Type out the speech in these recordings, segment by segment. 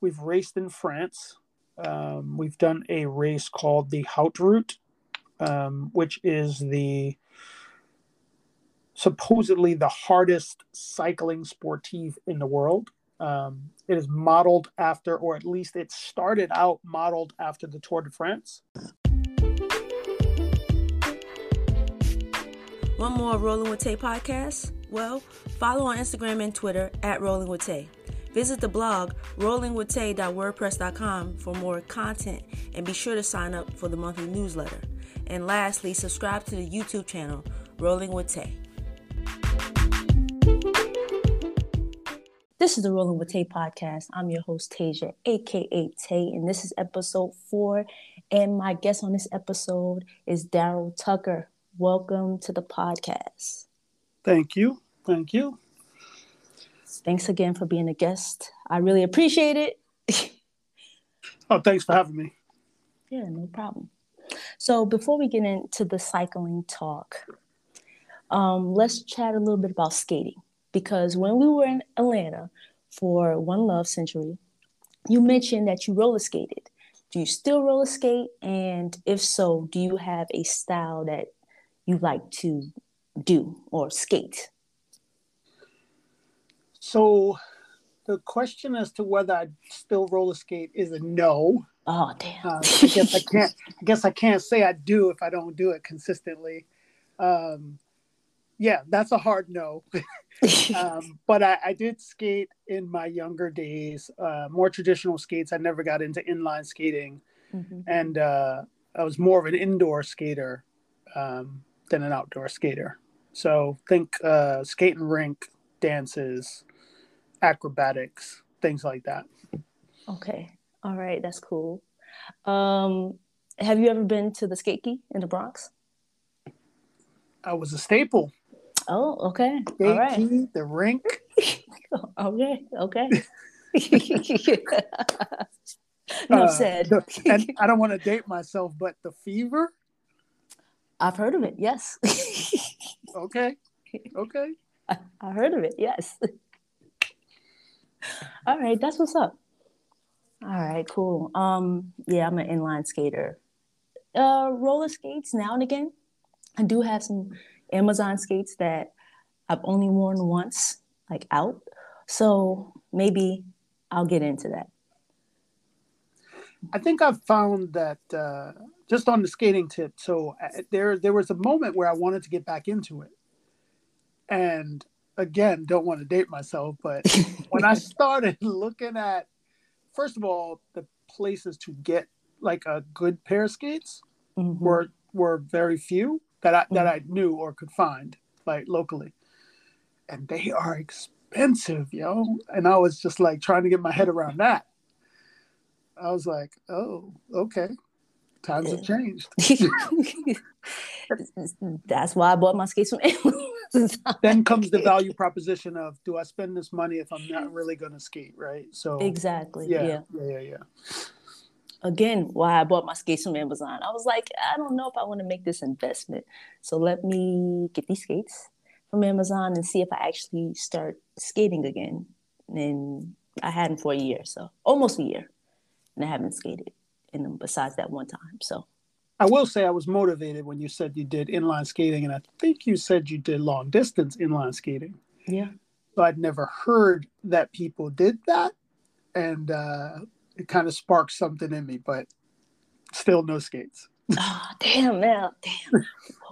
We've raced in France. Um, we've done a race called the Haute Route, um, which is the supposedly the hardest cycling sportive in the world. Um, it is modeled after, or at least it started out modeled after the Tour de France. One more Rolling with Tay podcast? Well, follow on Instagram and Twitter at Rolling with Tay. Visit the blog rollingwithtay.wordpress.com for more content and be sure to sign up for the monthly newsletter. And lastly, subscribe to the YouTube channel Rolling with Tay. This is the Rolling with Tay podcast. I'm your host, Tasia, aka Tay, and this is episode four. And my guest on this episode is Daryl Tucker. Welcome to the podcast. Thank you. Thank you. Thanks again for being a guest. I really appreciate it. oh, thanks for having me. Yeah, no problem. So before we get into the cycling talk, um, let's chat a little bit about skating. Because when we were in Atlanta for One Love Century, you mentioned that you roller skated. Do you still roller skate? And if so, do you have a style that you like to do or skate? So the question as to whether I still roller skate is a no. Oh damn! Uh, I guess I can't. I guess I can't say I do if I don't do it consistently. Um, yeah, that's a hard no. um, but I, I, did skate in my younger days, uh, more traditional skates. I never got into inline skating, mm-hmm. and uh, I was more of an indoor skater. Um, than an outdoor skater. So think uh, skating rink, dances, acrobatics, things like that. Okay. All right. That's cool. Um, have you ever been to the skate key in the Bronx? I was a staple. Oh, okay. Skate All right. key, the rink. okay. Okay. no uh, said. and I don't want to date myself, but the fever I've heard of it. Yes. okay. Okay. I, I heard of it. Yes. All right, that's what's up. All right, cool. Um, yeah, I'm an inline skater. Uh, roller skates now and again. I do have some Amazon skates that I've only worn once, like out. So maybe I'll get into that. I think I've found that uh, just on the skating tip. So uh, there, there was a moment where I wanted to get back into it, and again, don't want to date myself, but when I started looking at, first of all, the places to get like a good pair of skates mm-hmm. were were very few that I that I mm-hmm. knew or could find like locally, and they are expensive, yo. And I was just like trying to get my head around that. I was like, oh, okay. Times have changed. That's why I bought my skates from Amazon. then comes the value proposition of do I spend this money if I'm not really going to skate, right? So exactly, yeah, yeah, yeah, yeah. yeah. Again, why I bought my skates from Amazon. I was like, I don't know if I want to make this investment, so let me get these skates from Amazon and see if I actually start skating again. And I hadn't for a year, so almost a year and I haven't skated in them besides that one time. So I will say I was motivated when you said you did inline skating, and I think you said you did long distance inline skating. Yeah. So I'd never heard that people did that, and uh, it kind of sparked something in me, but still no skates. oh, damn, man, damn.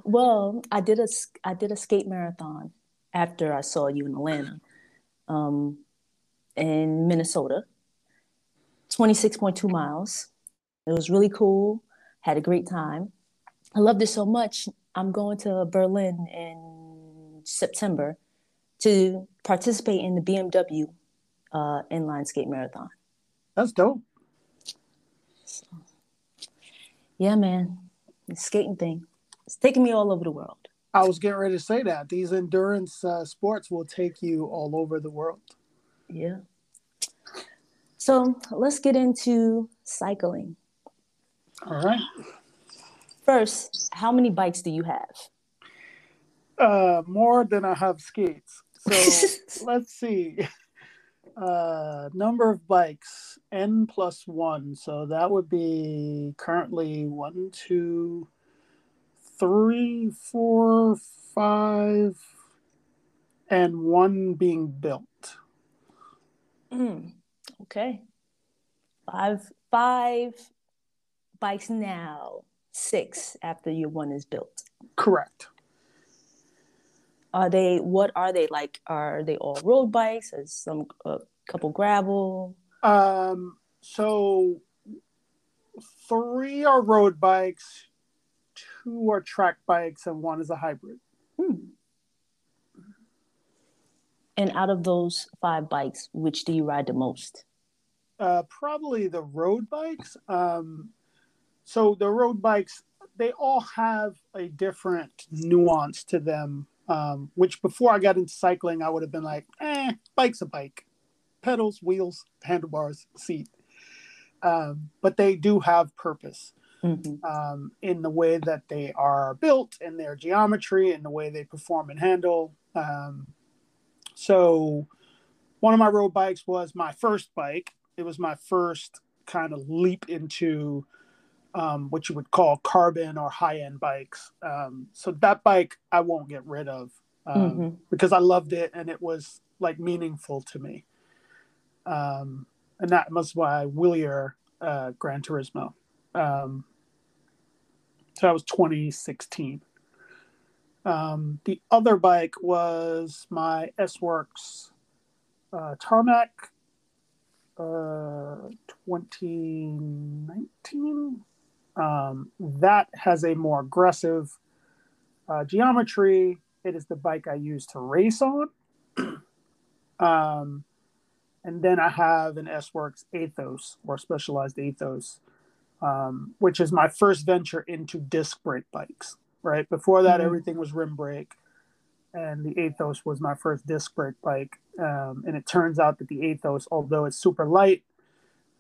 well, I did a I did a skate marathon after I saw you in Atlanta, um, in Minnesota, 26.2 miles. It was really cool. Had a great time. I loved it so much. I'm going to Berlin in September to participate in the BMW uh, inline skate marathon. That's dope. So, yeah, man, the skating thing. It's taking me all over the world. I was getting ready to say that these endurance uh, sports will take you all over the world. Yeah. So let's get into cycling. All right. First, how many bikes do you have? Uh, more than I have skates. So let's see. Uh, number of bikes N plus one. So that would be currently one, two, three, four, five, and one being built. Mm, okay. Five five bikes now, six after your one is built. Correct. Are they what are they like? Are they all road bikes? Is some a couple gravel? Um so three are road bikes, two are track bikes, and one is a hybrid. Hmm. And out of those five bikes, which do you ride the most? Uh, probably the road bikes. Um, so the road bikes, they all have a different nuance to them. Um, which before I got into cycling, I would have been like, eh, bike's a bike, pedals, wheels, handlebars, seat. Um, but they do have purpose Mm-hmm. um, in the way that they are built, in their geometry, in the way they perform and handle. Um, so, one of my road bikes was my first bike. It was my first kind of leap into um, what you would call carbon or high end bikes. Um, so, that bike I won't get rid of um, Mhm. because I loved it and it was like meaningful to me. Um, and that was why Wilier uh, Gran Turismo. Um, so that was 2016. Um, the other bike was my S Works uh, Tarmac uh, 2019. Um, that has a more aggressive uh, geometry. It is the bike I use to race on. um, and then I have an S Works Aethos or Specialized Aethos, um, which is my first venture into disc brake bikes. Right before that, Mhm. everything was rim brake, and the Aethos was my first disc brake bike. Um, and it turns out that the Aethos, although it's super light,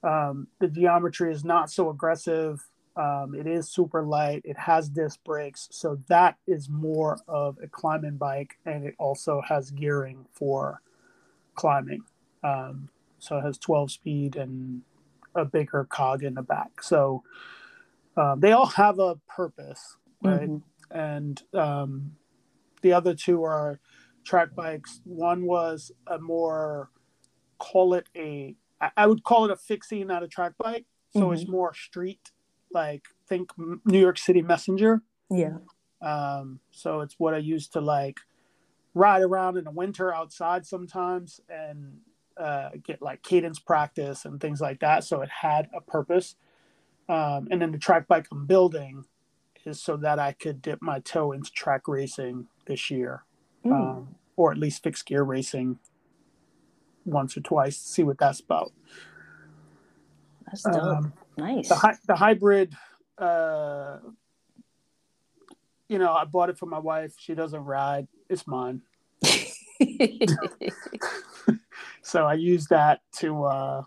um, the geometry is not so aggressive. Um, it is super light. It has disc brakes, so that is more of a climbing bike, and it also has gearing for climbing. Um, so it has 12 speed and a bigger cog in the back. So um, they all have a purpose, right? Mhm. And um, the other two are track bikes. One was a more, call it a I would call it a fixie, not a track bike. So it's more street, like think New York City Messenger. Yeah. Um, so it's what I use to like ride around in the winter outside sometimes and uh, get like cadence practice and things like that. So it had a purpose. Um, and then the track bike I'm building is so that I could dip my toe into track racing this year, Mm. um, or at least fixed gear racing once or twice, see what that's about. That's dope. Um, nice. the, hy- the hybrid uh you know i bought it for my wife she doesn't ride it's mine so i use that to uh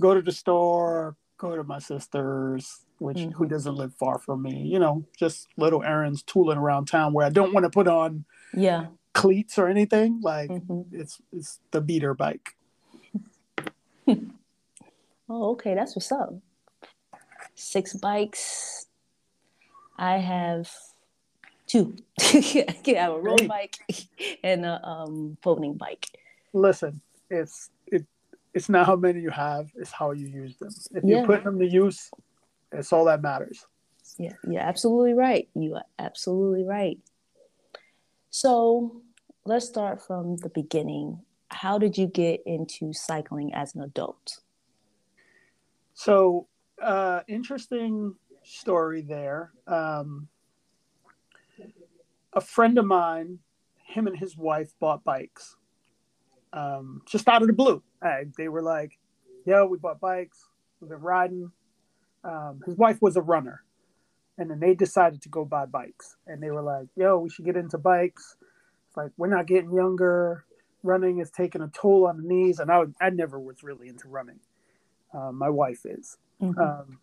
go to the store go to my sister's which Mhm. who doesn't live far from me you know just little errands tooling around town where i don't want to put on yeah. cleats or anything like Mhm. it's it's the beater bike Oh, okay. That's what's up. Six bikes. I have two. I have a road bike and a um, folding bike. listen it's it it's not how many you have it's how you use them if Yeah. you put them to use it's all that matters Yeah, you're absolutely right. You are absolutely right. So let's start from the beginning. How did you get into cycling as an adult? so uh interesting story there. Um a friend of mine him and his wife bought bikes um just out of the blue. They were like yo we bought bikes we've been riding. Um his wife was a runner and then they decided to go buy bikes. And they were like yo we should get into bikes. It's like we're not getting younger. Running is taking a toll on the knees. And i, I never was really into running um, my wife is Mhm. um,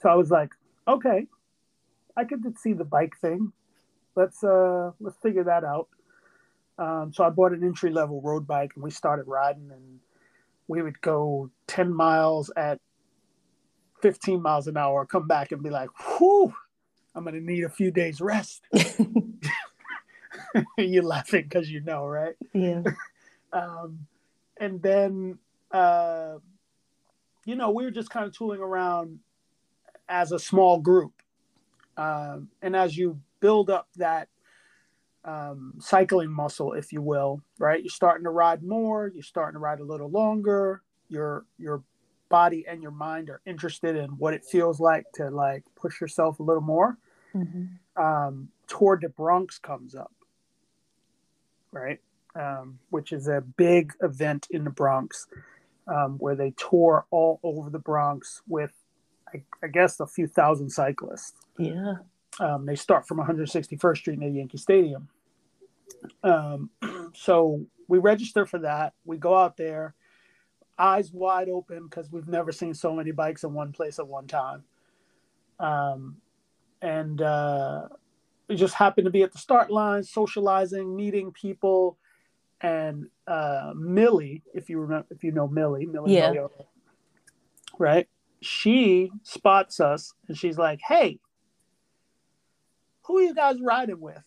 so I was like, okay, I could see the bike thing. Let's uh, let's figure that out. Um, so I bought an entry level road bike and we started riding and we would go 10 miles at 15 miles an hour, come back and be like, whew, I'm going to need a few days rest. You're laughing because you know, right? Yeah. um, and then, uh, you know, we were just kind of tooling around as a small group. Um, and as you build up that um, cycling muscle, if you will, right? You're starting to ride more. You're starting to ride a little longer. Your your body and your mind are interested in what it feels like to like push yourself a little more. Mm-hmm. Um, Tour de Bronx comes up, right? Um, which is a big event in the Bronx um, where they tour all over the Bronx with, I, I guess, a few thousand cyclists. Yeah. Um, they start from 161st Street near Yankee Stadium. Um, so we register for that. We go out there, eyes wide open because we've never seen so many bikes in one place at one time. Um, and uh, we just happened to be at the start line, socializing, meeting people. And uh, Millie, if you remember, if you know Millie, Millie, yeah. Right? She spots us and she's like, "Hey, who are you guys riding with?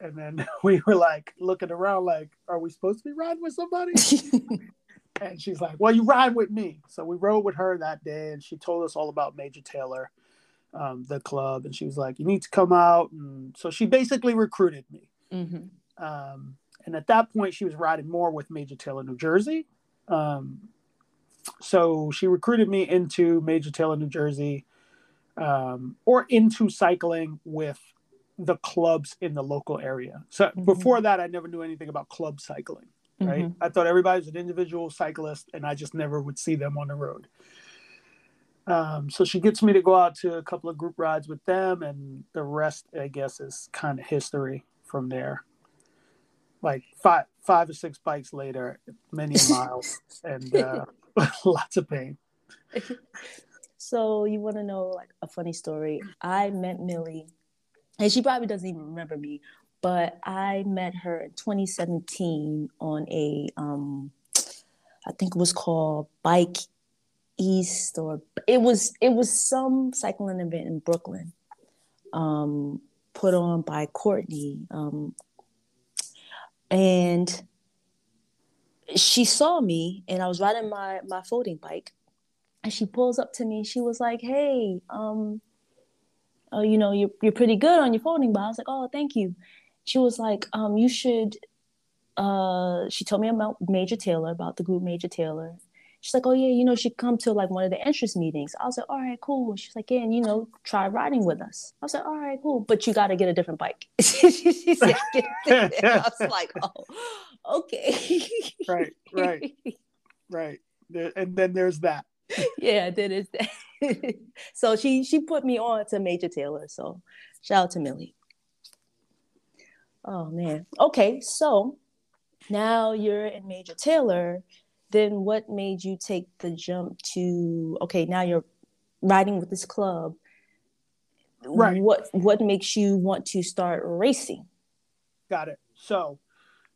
And then we were like looking around, like, are we supposed to be riding with somebody? and she's like, well, you ride with me. So we rode with her that day, and she told us all about Major Taylor, um, the club, and she was like, you need to come out. And so she basically recruited me. Mm-hmm. Um, and at that point, she was riding more with Major Taylor, New Jersey. Um, so she recruited me into Major Taylor, New Jersey um, or into cycling with the clubs in the local area. So mm-hmm. before that, I never knew anything about club cycling. Right? Mm-hmm. I thought everybody was an individual cyclist, and I just never would see them on the road. Um, so she gets me to go out to a couple of group rides with them, and the rest, I guess, is kind of history from there. Like five, five or six bikes later, many miles, and uh, lots of pain. So you want to know like a funny story? I met Millie, and she probably doesn't even remember me, but I met her in 2017 on a um, I think it was called Bike East, or it was it was some cycling event in Brooklyn, um, put on by Courtney, um, and she saw me, and I was riding my my folding bike and she pulls up to me. She was like, "Hey, um, uh, you know, you're you're pretty good on your folding bike." I was like, "Oh, thank you." She was like, um, "You should." Uh, she told me about Major Taylor, about the group Major Taylor. She's like, "Oh yeah, you know, she come to like one of the entrance meetings." I was like, "All right, cool." She's like, "Yeah, and you know, try riding with us." I was like, "All right, cool, but you got to get a different bike." she said, I was like, "Oh, okay." right, right, right. And then there's that yeah, that is that. so she she put me on to Major Taylor. So shout out to Millie. Oh man. Okay, so now you're in Major Taylor. Then what made you take the jump to okay, now you're riding with this club. Right. What what makes you want to start racing? Got it. So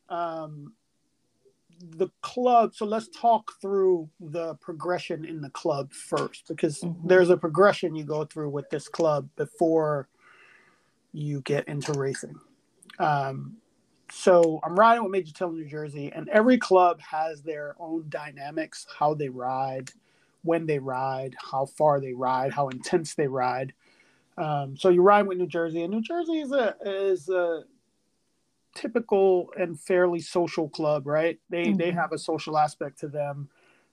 um the club so let's talk through the progression in the club first because mm-hmm. there's a progression you go through with this club before you get into racing um, so i'm riding with major taylor new jersey and every club has their own dynamics how they ride when they ride how far they ride how intense they ride um, so you ride with new jersey and new jersey is a is a typical and fairly social club, right? They mm-hmm. they have a social aspect to them.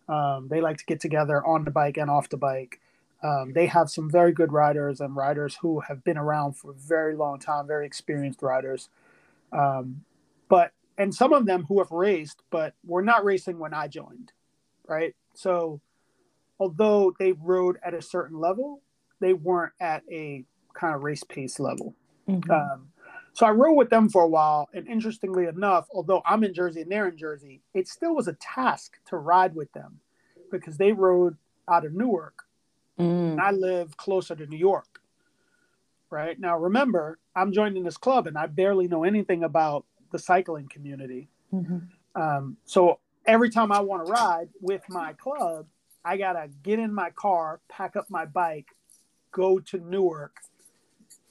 Um, they like to get together on the bike and off the bike. Um, they have some very good riders and riders who have been around for a very long time, very experienced riders. Um, but and some of them who have raced, but were not racing when I joined, right? So although they rode at a certain level, they weren't at a kind of race pace level. Mm-hmm. Um, so I rode with them for a while. And interestingly enough, although I'm in Jersey and they're in Jersey, it still was a task to ride with them because they rode out of Newark. Mm. And I live closer to New York. Right. Now, remember, I'm joining this club and I barely know anything about the cycling community. Mm-hmm. Um, so every time I want to ride with my club, I gotta get in my car, pack up my bike, go to Newark,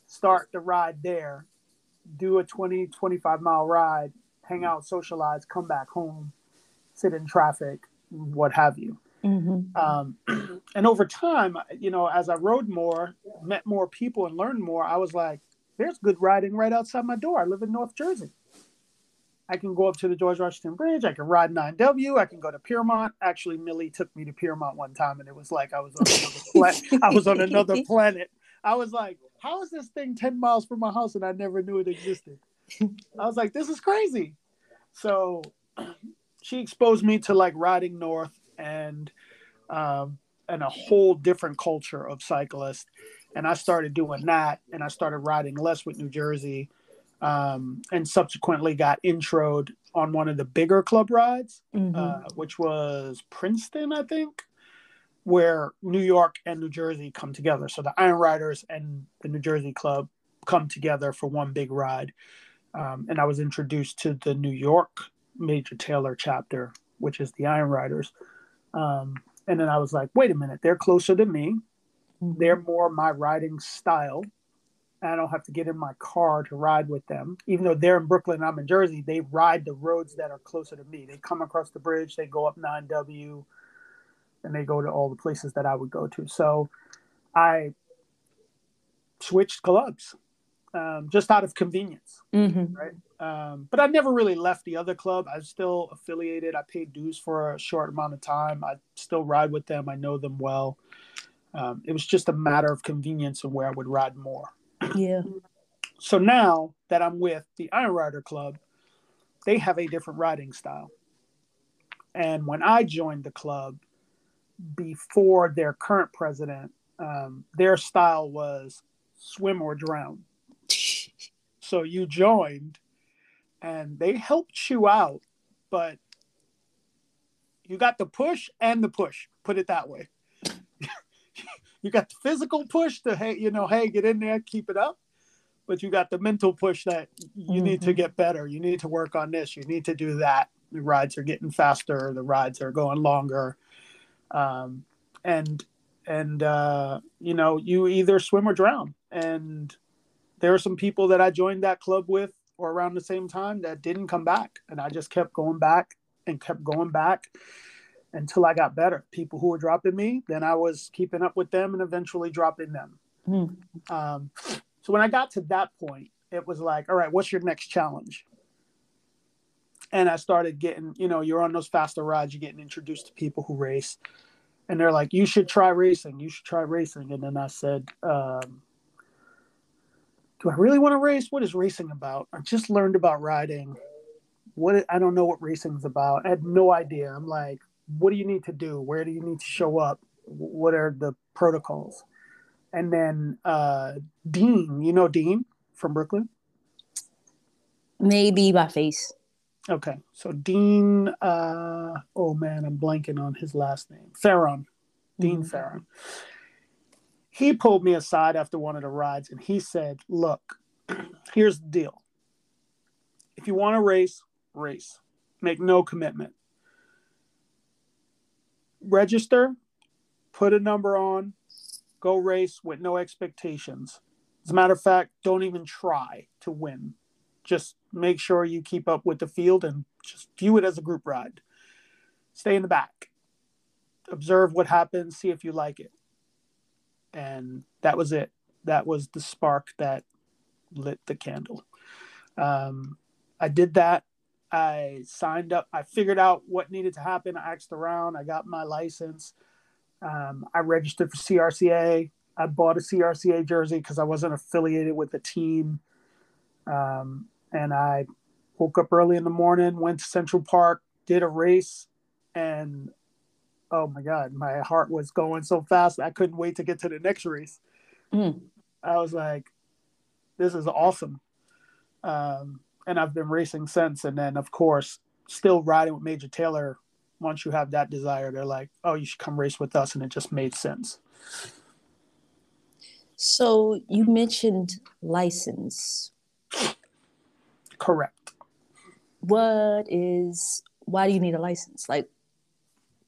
start the ride there, do a 20, 25 mile ride, hang out, socialize, come back home, sit in traffic, what have you. Mm-hmm. Um, and over time, you know, as I rode more, met more people, and learned more, I was like, there's good riding right outside my door. I live in North Jersey. I can go up to the George Washington Bridge. I can ride 9W. I can go to Piermont. Actually, Millie took me to Piermont one time, and it was like I was on another planet. I was on another planet. I was like, "How is this thing 10 miles from my house?" And I never knew it existed. I was like, "This is crazy." So she exposed me to like riding north and um, and a whole different culture of cyclists. And I started doing that, and I started riding less with New Jersey, um, and subsequently got introed on one of the bigger club rides, mm-hmm. uh, which was Princeton, I think, where New York and New Jersey come together. So the Iron Riders and the New Jersey Club come together for one big ride. Um, and I was introduced to the New York Major Taylor chapter, which is the Iron Riders. Um, and then I was like, wait a minute, they're closer to me. Mm-hmm. They're more my riding style. I don't have to get in my car to ride with them. Even though they're in Brooklyn, I'm in Jersey, they ride the roads that are closer to me. They come across the bridge, they go up 9W, and they go to all the places that I would go to. So I switched clubs um, just out of convenience, mm-hmm. right? Um, but I never really left the other club. I'm still affiliated. I paid dues for a short amount of time. I still ride with them. I know them well. Um, it was just a matter of convenience and where I would ride more. Yeah. So now that I'm with the Iron Rider Club, they have a different riding style. And when I joined the club, before their current president, um, their style was swim or drown. So you joined and they helped you out, but you got the push and the push, put it that way. you got the physical push to hey, you know, hey, get in there, keep it up. But you got the mental push that you mm-hmm. need to mm-hmm. get better. You need to work on this. You need to do that. The rides are getting faster. The rides are going longer. Um, and and uh, you know, you either swim or drown. And there are some people that I joined that club with or around the same time that didn't come back. And I just kept going back and kept going back until I got better. People who were dropping me, then I was keeping up with them and eventually dropping them. Mm. Um, so when I got to that point, it was like, all right, what's your next challenge? And I started getting, you know, you're on those faster rides, you're getting introduced to people who race. And they're like, you should try racing. You should try racing. And then I said, um, do I really want to race? What is racing about? I just learned about riding. What I don't know what racing's about. I had no idea. I'm like, what do you need to do? Where do you need to show up? What are the protocols? And then uh, Dean, you know Dean from Brooklyn? Maybe by face. Okay, so Dean. Uh, oh man, I'm blanking on his last name. Farron, Dean mm-hmm. Farron he pulled me aside after one of the rides and he said, Look, here's the deal. If you want to race, race. Make no commitment. Register, put a number on, go race with no expectations. As a matter of fact, don't even try to win. Just make sure you keep up with the field and just view it as a group ride. Stay in the back. Observe what happens, see if you like it and that was it. That was the spark that lit the candle. Um, I did that. I signed up. I figured out what needed to happen. I asked around. I got my license. Um, I registered for CRCA. I bought a CRCA jersey because I wasn't affiliated with the team. Um, and I woke up early in the morning, went to Central Park, did a race, and oh my god, my heart was going so fast. I couldn't wait to get to the next race. Mm. I was like, this is awesome. Um, and I've been racing since. And then, of course, still riding with Major Taylor. Once you have that desire, they're like, oh, you should come race with us. And it just made sense. So you mentioned license. Correct. What is why do you need a license? Like,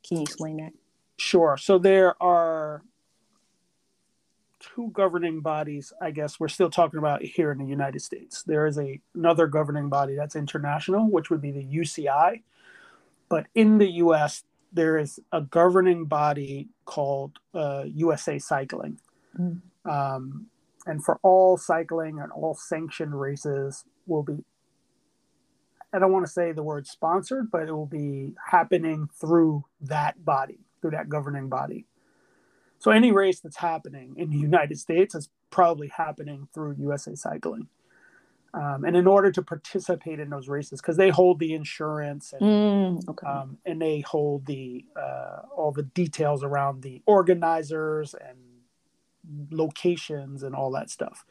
can you explain that? Sure. So there are two governing bodies, I guess we're still talking about here in the United States. There is a another governing body that's international, which would be the UCI. But in the US, there is a governing body called uh, USA Cycling. Mm. Um, and for all cycling and all sanctioned races will be I don't want to say the word sponsored, but it will be happening through that body, through that governing body. So any race that's happening in the United States is probably happening through USA Cycling. Um, and in order to participate in those races, because they hold the insurance and, mm, okay. um, and they hold the uh, all the details around the organizers and locations and all that stuff.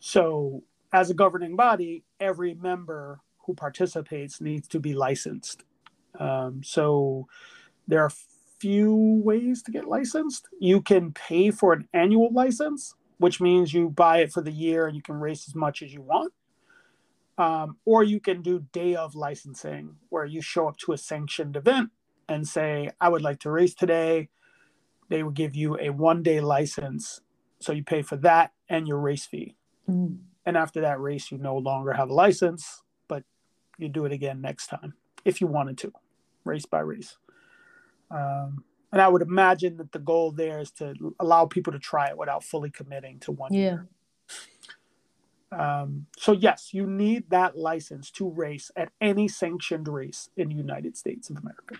So, as a governing body, every member who participates needs to be licensed. Um, so, there are few ways to get licensed. You can pay for an annual license, which means you buy it for the year and you can race as much as you want. Um, or you can do day of licensing, where you show up to a sanctioned event and say, I would like to race today they would give you a one day license. So you pay for that and your race fee. Mm. And after that race, you no longer have a license, you do it again next time if you wanted to, race by race. Um, and I would imagine that the goal there is to allow people to try it without fully committing to one yeah. year. Um, so yes, you need that license to race at any sanctioned race in the United States of America.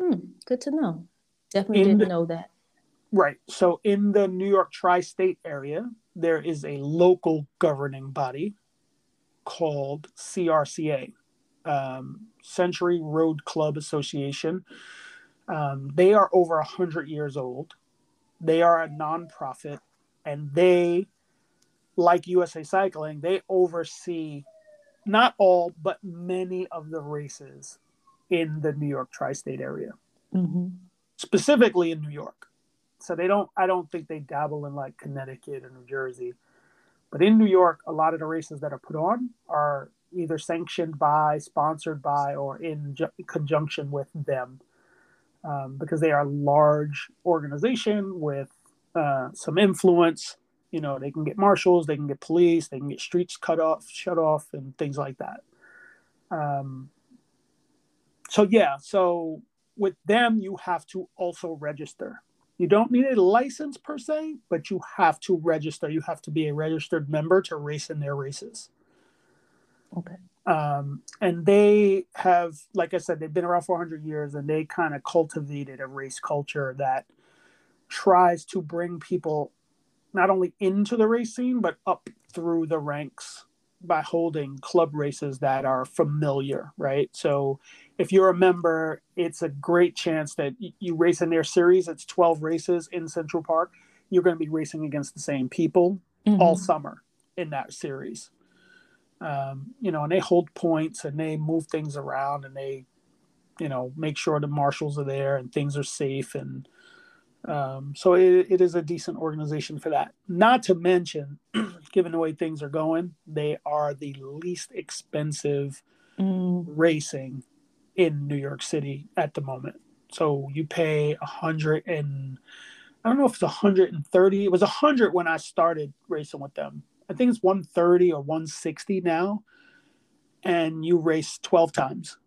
Hmm, good to know. Definitely in didn't the, know that. Right. So in the New York tri state area, there is a local governing body called CRCA, um, Century Road Club Association. Um, they are over 100 years old. They are a nonprofit and they, like USA Cycling, they oversee not all, but many of the races in the New York tri state area. Mm-hmm specifically in New York. So they don't, I don't think they dabble in like Connecticut or New Jersey. But in New York, a lot of the races that are put on are either sanctioned by, sponsored by, or in ju- conjunction with them um, because they are a large organization with uh, some influence. You know, they can get marshals, they can get police, they can get streets cut off, shut off, and things like that. Um, so yeah, so with them, you have to also register. You don't need a license per se, but you have to register. You have to be a registered member to race in their races. Okay. Um, and they have, like I said, they've been around for 100 years and they kind of cultivated a race culture that tries to bring people not only into the race scene, but up through the ranks by holding club races that are familiar, right? So if you're a member, it's a great chance that you race in their series. It's 12 races in Central Park. You're going to be racing against the same people mm-hmm. all summer in that series. Um, you know, and they hold points and they move things around and they, you know, make sure the marshals are there and things are safe. And um, so it, it is a decent organization for that. Not to mention, given the way things are going, they are the least expensive mm. racing in New York City at the moment. So you pay a hundred and I don't know if it's 130. It was 100 when I started racing with them. I think it's 130 or 160 now. And you race 12 times.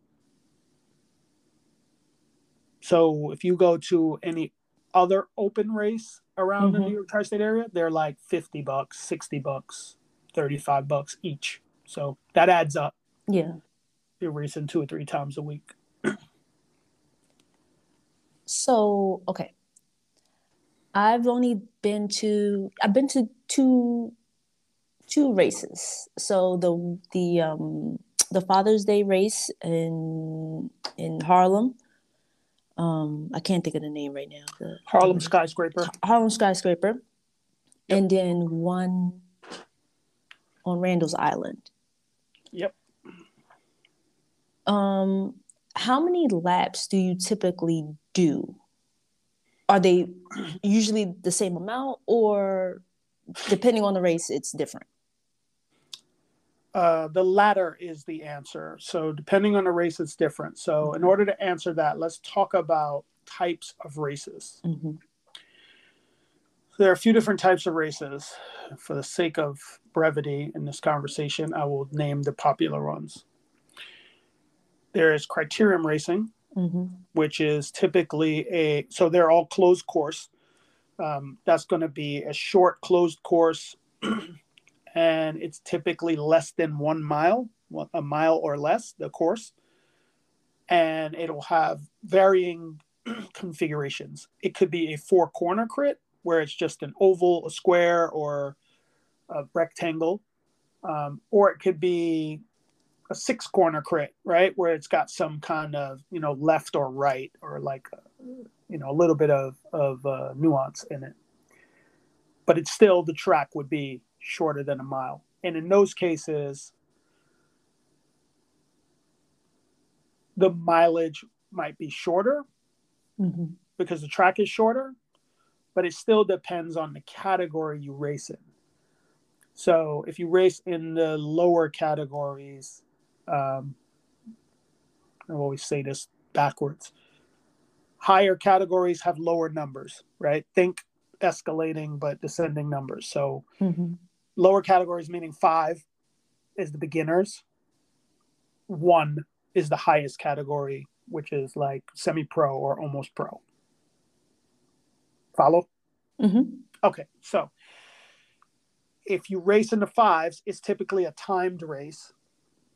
So if you go to any other open race around mm-hmm. the New York tri-state area, they're like 50 bucks, 60 bucks, 35 bucks each. So that adds up. Yeah. You're racing two or three times a week. so, okay. I've only been to I've been to two two races. So the the um the Father's Day race in in Harlem um I can't think of the name right now. The Harlem skyscraper. Harlem skyscraper. Yep. And then one on Randall's Island. Yep. Um how many laps do you typically do? Are they usually the same amount or depending on the race it's different? Uh, the latter is the answer. So depending on the race, it's different. So mm-hmm. in order to answer that, let's talk about types of races. Mm-hmm. There are a few different types of races. For the sake of brevity in this conversation, I will name the popular ones. There is criterium racing, mm-hmm. which is typically a so they're all closed course. Um, that's going to be a short closed course, and it's typically less than one mile, a mile or less, the course, and it'll have varying configurations. It could be a four corner crit where it's just an oval, a square, or a rectangle, um, or it could be a six corner crit, right, where it's got some kind of you know left or right or like you know a little bit of of uh, nuance in it. But it's still the track would be shorter than a mile, and in those cases, the mileage might be shorter mm-hmm. because the track is shorter, but it still depends on the category you race in. So if you race in the lower categories, um, I always say this backwards. Higher categories have lower numbers, right? Think escalating but descending numbers. So mm-hmm. lower categories meaning five is the beginners, one is the highest category, which is like semi pro or almost pro. Follow? Mm-hmm. Okay, so if you race in the fives, it's typically a timed race.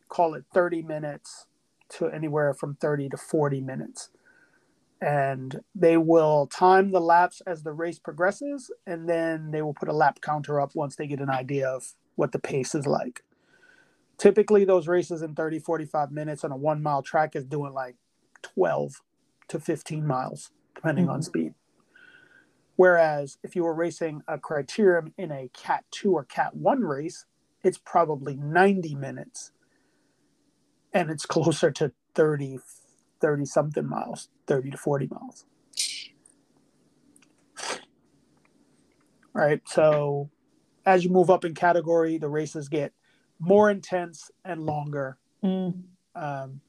Call it 30 minutes to anywhere from 30 to 40 minutes. And they will time the laps as the race progresses, and then they will put a lap counter up once they get an idea of what the pace is like. Typically, those races in 30, 45 minutes on a one mile track is doing like 12 to 15 miles, depending mm-hmm. on speed. Whereas if you were racing a criterium in a Cat 2 or Cat 1 race, it's probably 90 minutes and it's closer to 30, 30 something miles, 30 to 40 miles. Right. So as you move up in category, the races get more intense and longer. Mm. Um,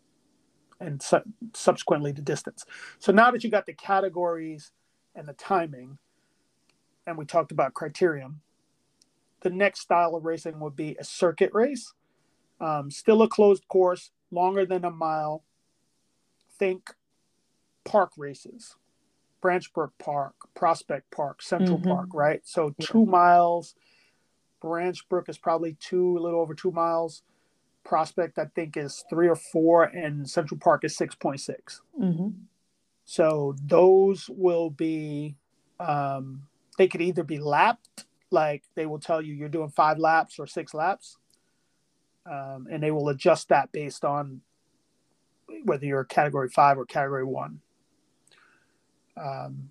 and su- subsequently the distance. So now that you got the categories and the timing, and we talked about criterium, the next style of racing would be a circuit race. Um, still a closed course, longer than a mile. Think park races, Branch Brook Park, Prospect Park, Central mm-hmm. Park, right? So two yeah. miles. Branch Brook is probably two, a little over two miles. Prospect, I think, is three or four, and Central Park is 6.6. Mm-hmm. So those will be, um, they could either be lapped, like they will tell you you're doing five laps or six laps, um, and they will adjust that based on whether you're category five or category one. Um,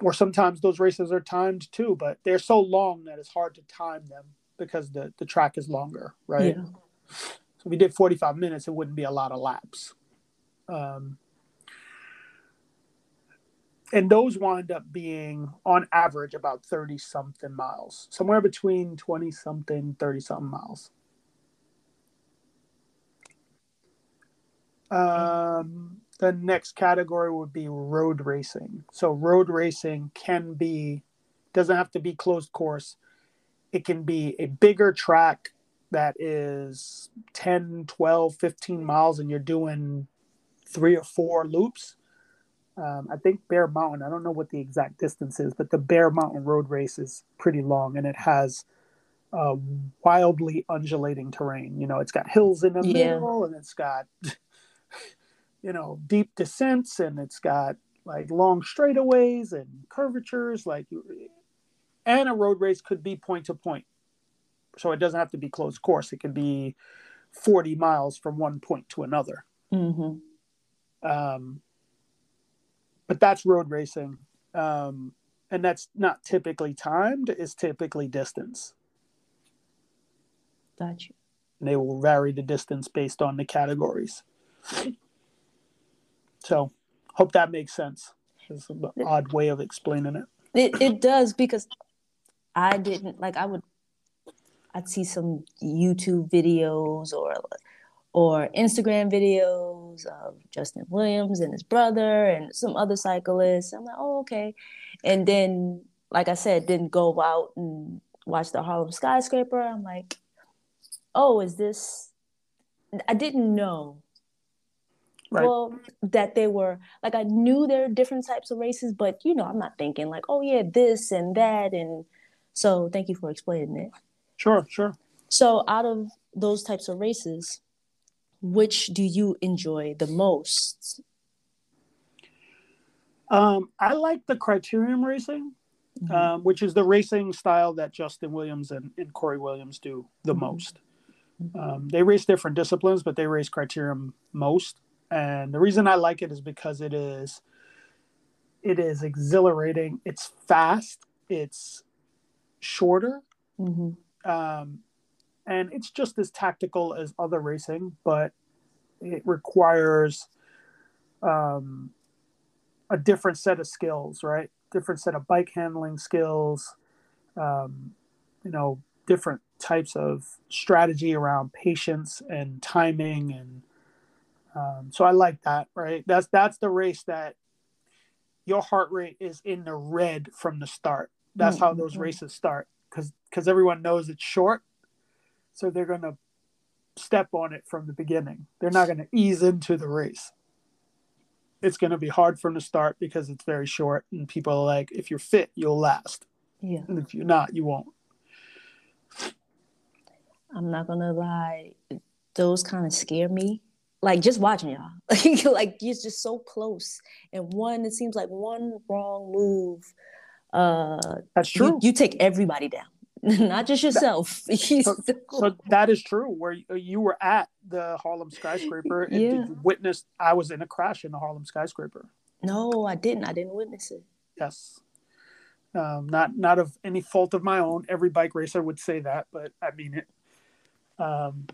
or sometimes those races are timed too, but they're so long that it's hard to time them because the, the track is longer, right? Yeah. So if we did 45 minutes, it wouldn't be a lot of laps. Um, and those wind up being on average about 30 something miles, somewhere between 20 something, 30 something miles. Um, the next category would be road racing. So road racing can be doesn't have to be closed course it can be a bigger track that is 10 12 15 miles and you're doing three or four loops um, i think bear mountain i don't know what the exact distance is but the bear mountain road race is pretty long and it has uh, wildly undulating terrain you know it's got hills in the yeah. middle and it's got you know deep descents and it's got like long straightaways and curvatures like and a road race could be point to point. So it doesn't have to be closed course. It could be 40 miles from one point to another. Mm-hmm. Um, but that's road racing. Um, and that's not typically timed, it's typically distance. Gotcha. And they will vary the distance based on the categories. So, hope that makes sense. It's an odd way of explaining it. It, it does because I didn't like I would I'd see some YouTube videos or or Instagram videos of Justin Williams and his brother and some other cyclists. I'm like, oh, okay. And then, like I said, didn't go out and watch the Harlem skyscraper. I'm like, oh, is this? I didn't know. Right. Well, that they were like I knew there are different types of races, but you know, I'm not thinking like, oh yeah, this and that, and so thank you for explaining it. Sure, sure. So, out of those types of races, which do you enjoy the most? Um, I like the criterium racing, mm-hmm. um, which is the racing style that Justin Williams and, and Cory Williams do the mm-hmm. most. Mm-hmm. Um, they race different disciplines, but they race criterium most. And the reason I like it is because it is it is exhilarating. It's fast. It's shorter. Mm-hmm. Um, and it's just as tactical as other racing, but it requires um, a different set of skills, right? Different set of bike handling skills, um, you know, different types of strategy around patience and timing, and um, so I like that, right? That's that's the race that your heart rate is in the red from the start. That's mm-hmm. how those races start because because everyone knows it's short so they're going to step on it from the beginning. They're not going to ease into the race. It's going to be hard from the start because it's very short, and people are like, if you're fit, you'll last. Yeah. And if you're not, you won't. I'm not gonna lie, those kind of scare me. Like just watching y'all, like like you're just so close, and one it seems like one wrong move. Uh, That's true. You, you take everybody down. not just yourself. so, so, that is true. Where you were at the Harlem skyscraper, and yeah. witnessed. I was in a crash in the Harlem skyscraper. No, I didn't. I didn't witness it. Yes, um, not not of any fault of my own. Every bike racer would say that, but I mean it. Um,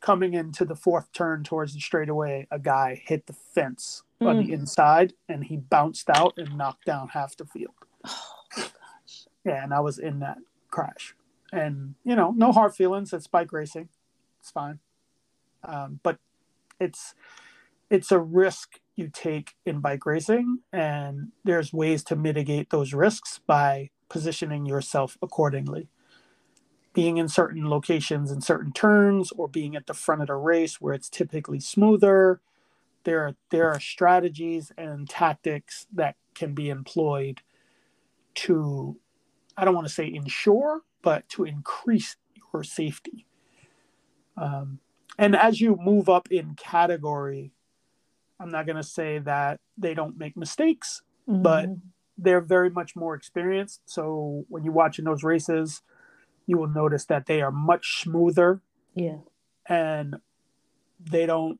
coming into the fourth turn towards the straightaway, a guy hit the fence mm. on the mm. inside, and he bounced out and knocked down half the field. Oh, gosh. Yeah, and I was in that crash. And, you know, no hard feelings. It's bike racing. It's fine. Um, but it's it's a risk you take in bike racing and there's ways to mitigate those risks by positioning yourself accordingly being in certain locations in certain turns or being at the front of the race where it's typically smoother there are there are strategies and tactics that can be employed to I don't want to say ensure, but to increase your safety. Um, and as you move up in category, I'm not going to say that they don't make mistakes, mm-hmm. but they're very much more experienced. So when you watch in those races, you will notice that they are much smoother. Yeah. And they don't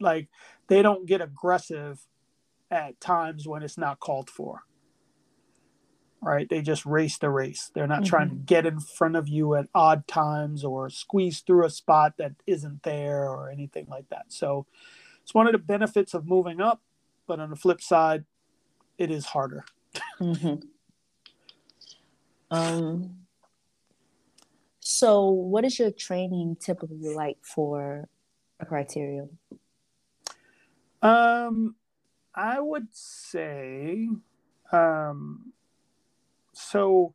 like they don't get aggressive at times when it's not called for right? They just race the race. They're not mm-hmm. trying to mm-hmm. get in front of you at odd times or squeeze through a spot that isn't there or anything like that. So it's one of the benefits of moving up, but on the flip side, it is harder. mm-hmm. Um, so what is your training typically like for a criterium? Um, I would say um, so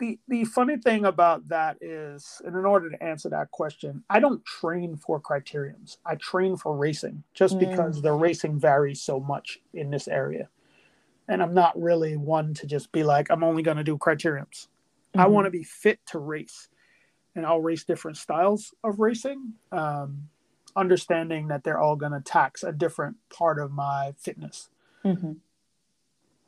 the the funny thing about that is, and in order to answer that question, I don't train for criteriums. I train for racing just mm. because the racing varies so much in this area. And I'm not really one to just be like, I'm only going to do criteriums. Mm-hmm. I want to be fit to race. And I'll race different styles of racing, um, understanding that they're all going to tax a different part of my fitness. Mm-hmm.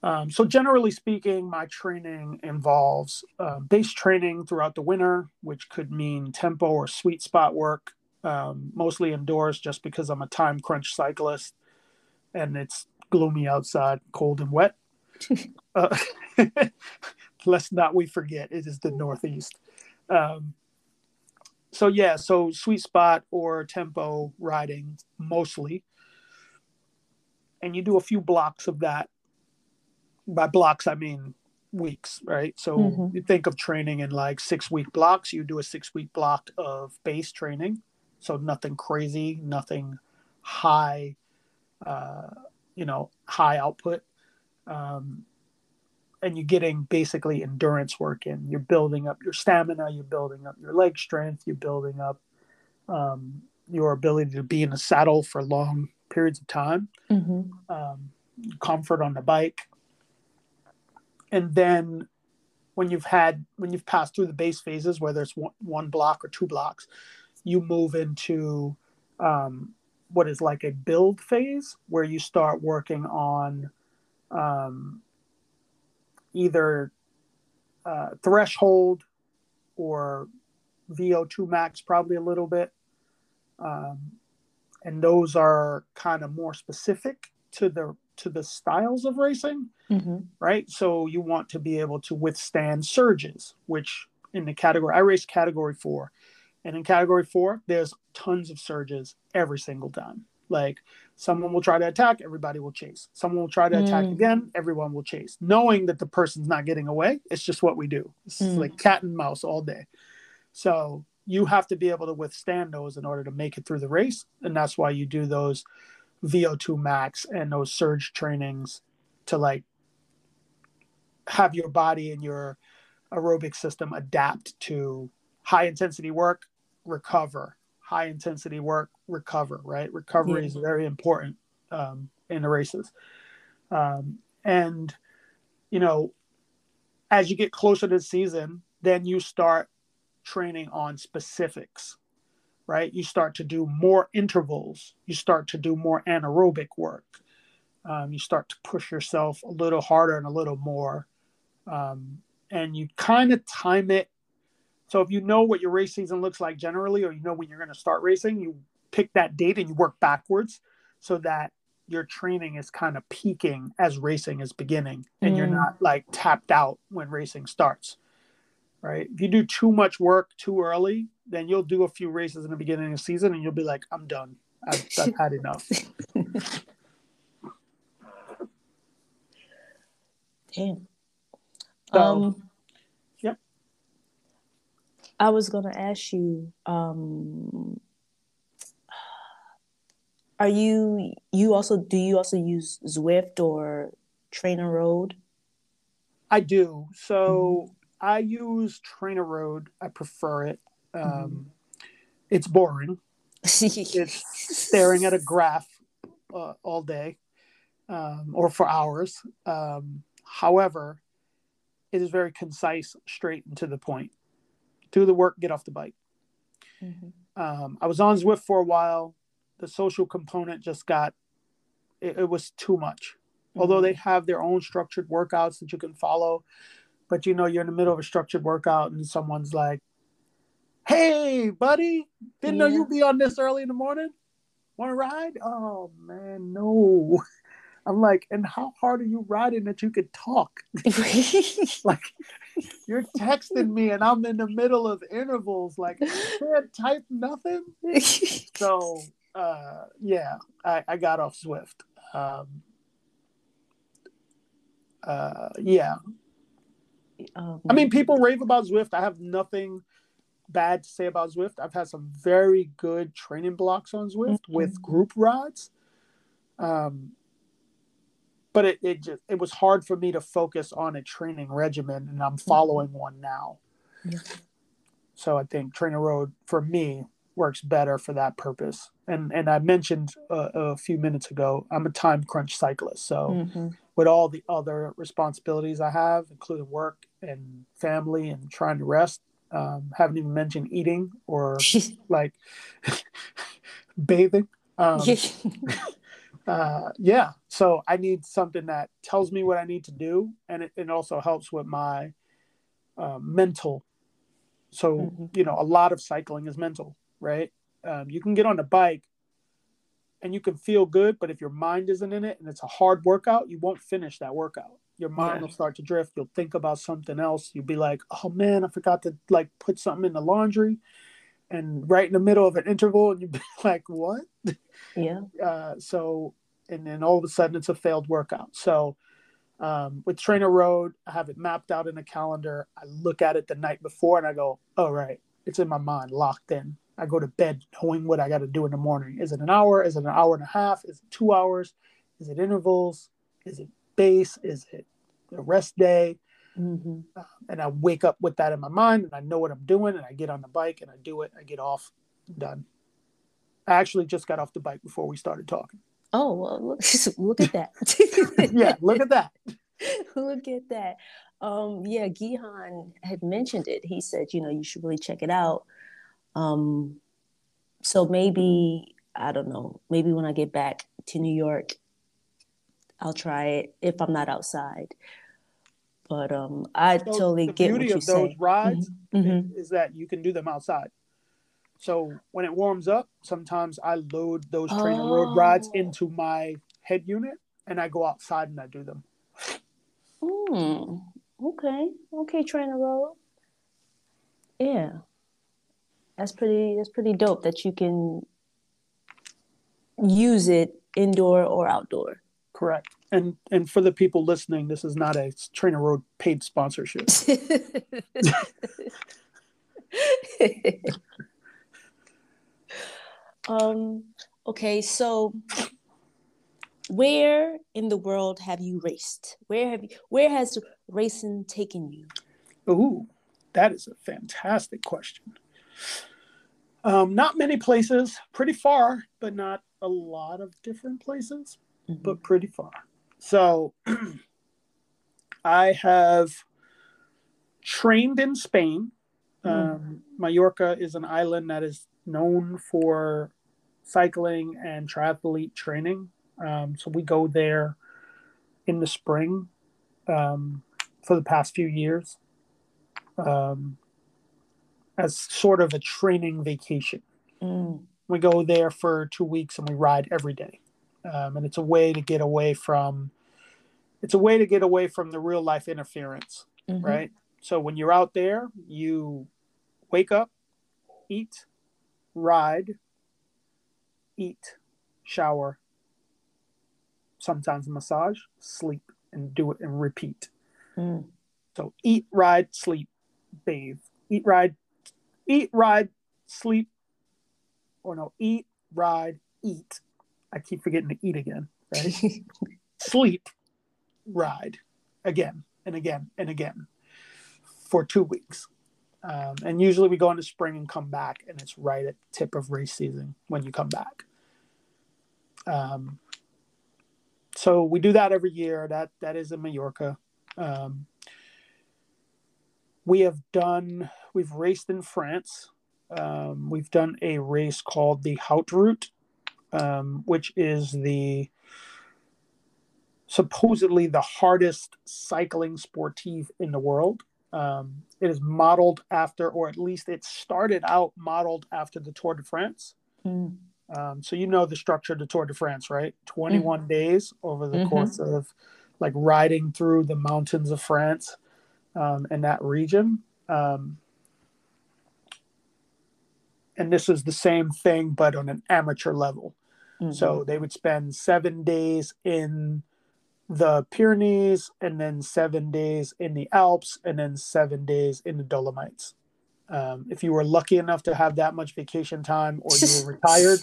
Um, so generally speaking, my training involves uh, base training throughout the winter, which could mean tempo or sweet spot work, um, mostly indoors, just because I'm a time crunch cyclist, and it's gloomy outside, cold and wet. uh, let's not we forget it is the Northeast. Um, so yeah, so sweet spot or tempo riding mostly, and you do a few blocks of that by blocks, I mean weeks, right? So Mhm. you think of training in like six week blocks. You do a six week block of base training, so nothing crazy, nothing high, uh, you know, high output. Um, and you're getting basically endurance work in. You're building up your stamina, you're building up your leg strength, you're building up um, your ability to be in a saddle for long periods of time hmm um, comfort on the bike and then when you've had when you've passed through the base phases whether it's one, one block or two blocks you move into um, what is like a build phase where you start working on um, either uh, threshold or vo2 max probably a little bit. Um, and those are kind of more specific to the to the styles of racing hmm right? So you want to be able to withstand surges which in the category i race category four. And in category four there's tons of surges every single time. Like someone will try to attack everybody will chase. Someone will try to attack Mm. again everyone will chase. Knowing that the person's not getting away it's just what we do. It's Mm. like cat and mouse all day. So you have to be able to withstand those in order to make it through the race. And that's why you do those vo2 max and those surge trainings to like have your body and your aerobic system adapt to high intensity work recover. High intensity work recover right? Recovery Yeah. is very important um, in the races. Um, and you know as you get closer to the season then you start training on specifics right? You start to do more intervals. You start to do more anaerobic work. Um, you start to push yourself a little harder and a little more. Um, and you kind of time it. So if you know what your race season looks like generally or you know when you're going to start racing you pick that date and you work backwards so that your training is kind of peaking as racing is beginning and you're Mm. not like tapped out when racing starts right if you do too much work too early then you'll do a few races in the beginning of the season and you'll be like i'm done i've, I've had enough Damn. So- um, Yep. I was gonna ask you, um, are you you also do you also use Zwift or Trainer Road? I do. So I use Trainer Road. I prefer it. Um, It's boring. It's staring at a graph uh, all day um, or for hours. Um, however, it is very concise, straight and to the point. Do the work, get off the bike. Mhm. Um, I was on Zwift for a while. The social component just got, it, it was too much. Although Mm-hmm. they have their own structured workouts that you can follow, but you know, you're in the middle of a structured workout and someone's like, Hey, buddy, didn't know you'd be on this early in the morning. Want to ride? Oh, man, no. I'm like, and how hard are you riding that you could talk? Like, you're texting me and I'm in the middle of intervals. Like, I can't type nothing. So, uh, yeah, I, I got off Zwift. Um, uh, yeah, um, I mean, people rave about Zwift. I have nothing bad to say about Zwift. I've had some very good training blocks on Zwift Mhm. with group rides. Um, but it, it just it was hard for me to focus on a training regimen, and I'm following one now. Yeah. So I think Trainer Road for me works better for that purpose. And and I mentioned uh, a few minutes ago, I'm a time crunch cyclist, so mhm. with all the other responsibilities I have, including work and family and trying to rest. Um, haven't even mentioned eating or like bathing. Um, uh, yeah, so I need something that tells me what I need to do, and it, it also helps with my uh, mental. So Mhm. you know, a lot of cycling is mental, right? Um, you can get on the bike and you can feel good, but if your mind isn't in it and it's a hard workout, you won't finish that workout. Your mind Yeah. will start to drift. You'll think about something else. You'll be like, "Oh man, I forgot to like put something in the laundry," and right in the middle of an interval, and you'd be like, "What?" yeah. uh, so and then all of a sudden it's a failed workout so Um, with Trainer Road, I have it mapped out in a calendar. I look at it the night before and I go, oh, right, it's in my mind, locked in. I go to bed knowing what I got to do in the morning. Is it an hour? Is it an hour and a half? Is it two hours? Is it intervals? Is it base? Is it rest day? Mm-hmm. Uh, and I wake up with that in my mind and I know what I'm doing and I get on the bike and I do it. I get off, done. I actually just got off the bike before we started talking. Oh, well, look, look at that. yeah, look at that. look at that. Um, yeah, Gihan had mentioned it. He said, you know, you should really check it out. Um, so maybe, I don't know, maybe when I get back to New York, I'll try it if I'm not outside. But um, I so totally the get beauty what of you those say. rides Mhm. is that you can do them outside. So when it warms up, sometimes I load those trainer road rides Oh. into my head unit and I go outside and I do them. Hmm. Okay. Okay, Trainer Road. Yeah. That's pretty that's pretty dope that you can use it indoor or outdoor. Correct. And and for the people listening, this is not a trainer road paid sponsorship. um okay, so where in the world have you raced? Where have you where has racing taken you? Ooh, that is a fantastic question. Um, not many places, pretty far, but not a lot of different places, Mhm. but pretty far. So I have trained in Spain. Um, Mallorca is an island that is known for cycling and triathlete training. Um, so we go there in the spring um, for the past few years um, as sort of a training vacation. Mm, We go there for two weeks and we ride every day, um, and it's a way to get away from. It's a way to get away from the real life interference, mhm. right? So when you're out there, you wake up, eat, ride, eat, shower, sometimes massage, sleep, and do it and repeat. Mm. So eat, ride, sleep, bathe. Eat, ride, eat, ride, sleep. Or no, eat, ride, eat. I keep forgetting to eat again, right? sleep, ride again and again and again for two weeks. Um, and usually we go into spring and come back, and it's right at the tip of race season when you come back. Um, so we do that every year. That that is in Mallorca. Um, we have done. We've raced in France. Um, we've done a race called the Haute Route, um, which is the supposedly the hardest cycling sportive in the world. Um, it is modeled after, or at least it started out modeled after the Tour de France. Mm. Um, so you know the structure of the Tour de France, right? 21 days over the Mhm. course of like riding through the mountains of France um, and that region. Um, and this is the same thing, but on an amateur level. Mhm. So they would spend seven days in the Pyrenees, and then seven days in the Alps, and then seven days in the Dolomites. Um, if you were lucky enough to have that much vacation time, or you were retired,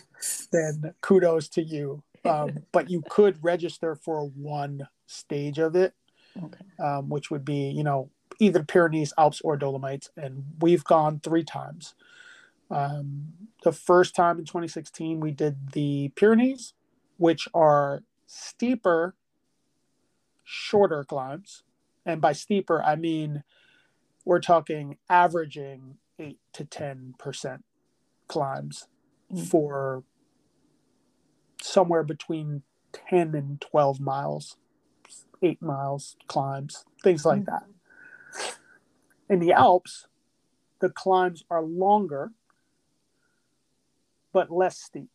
then kudos to you. Um, but you could register for one stage of it, Okay. um, which would be, you know, either Pyrenees, Alps, or Dolomites. And we've gone three times. Um, the first time in 2016, we did the Pyrenees, which are steeper, shorter climbs. And by steeper, I mean we're talking averaging eight to 10% climbs Mm. for somewhere between 10 and 12 miles, eight miles climbs, things like Mm. that. In the Alps, the climbs are longer but less steep.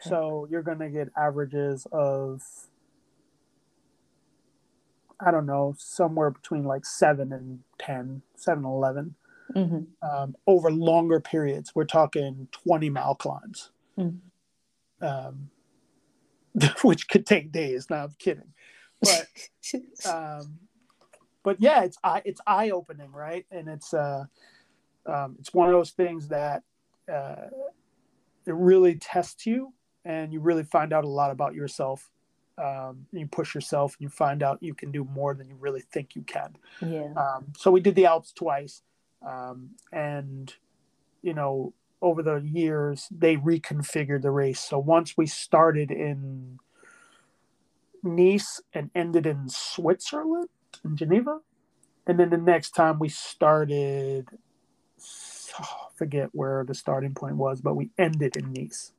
Okay. So you're going to get averages of, I don't know, somewhere between like 7 and 10, 7 and 11 Mhm. um, over longer periods. We're talking 20 mile climbs, Mm. um, which could take days. Now I'm kidding. but um, but yeah, it's it's eye opening, right? And it's uh, um, it's one of those things that uh, it really tests you, and you really find out a lot about yourself. Um, you push yourself, and you find out you can do more than you really think you can. Yeah. Um, so we did the Alps twice, um, and you know, over the years they reconfigured the race. So once we started in Nice and ended in Switzerland, in Geneva, and then the next time we started, oh, forget where the starting point was, but we ended in Nice,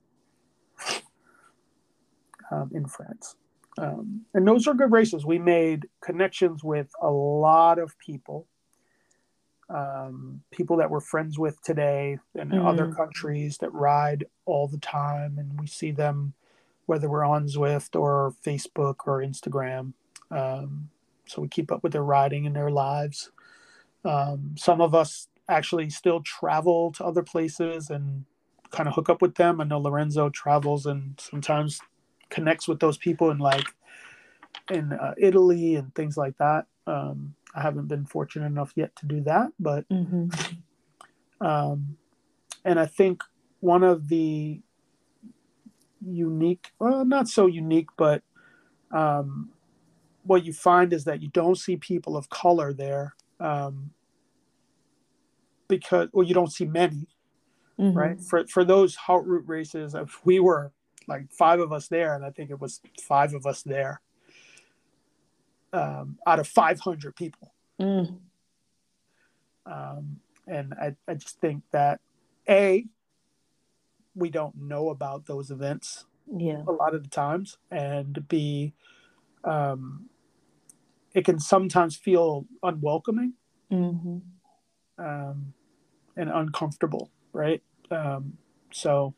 um, in France. Um, and those are good races. We made connections with a lot of people um, people that we're friends with today in mm. other countries that ride all the time, and we see them whether we're on Zwift or Facebook or Instagram. Um, so we keep up with their riding and their lives. Um, some of us actually still travel to other places and kind of hook up with them. I know Lorenzo travels and sometimes connects with those people in like in uh, Italy and things like that. Um, I haven't been fortunate enough yet to do that, but mm-hmm. um, and I think one of the unique, well, not so unique, but um, what you find is that you don't see people of color there um, because, well, you don't see many, mm-hmm. right? For for those Haute Route races, if we were like five of us there, and I think it was five of us there um, out of 500 people. Mm. Um, and I, I just think that a we don't know about those events yeah a lot of the times and b um, it can sometimes feel unwelcoming mm-hmm. um, and uncomfortable right um, so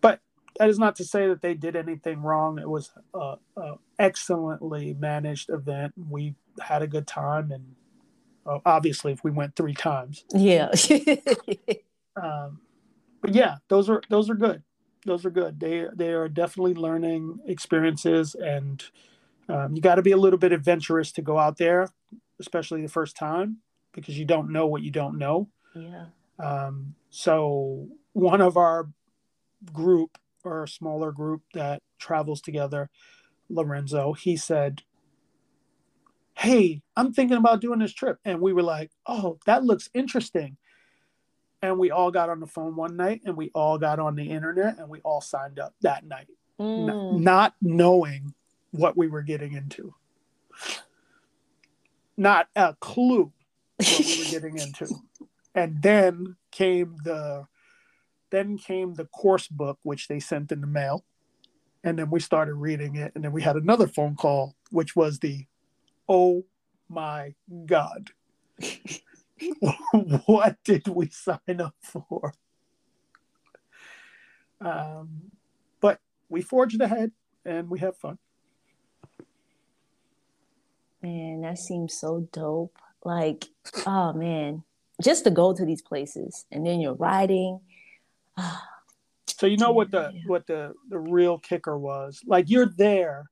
but that is not to say that they did anything wrong. It was a, a excellently managed event. We had a good time, and uh, obviously, if we went three times, yeah. um, but yeah, those are those are good. Those are good. They they are definitely learning experiences, and um, you got to be a little bit adventurous to go out there, especially the first time, because you don't know what you don't know. Yeah. Um, so one of our group or a smaller group that travels together, Lorenzo, he said, Hey, I'm thinking about doing this trip. And we were like, Oh, that looks interesting. And we all got on the phone one night and we all got on the internet and we all signed up that night, mm. N- not knowing what we were getting into. Not a clue what we were getting into. And then came the then came the course book, which they sent in the mail. And then we started reading it. And then we had another phone call, which was the, oh my God, what did we sign up for? Um, but we forged ahead and we have fun. Man, that seems so dope. Like, oh man, just to go to these places and then you're riding so you know what the what the the real kicker was? Like you're there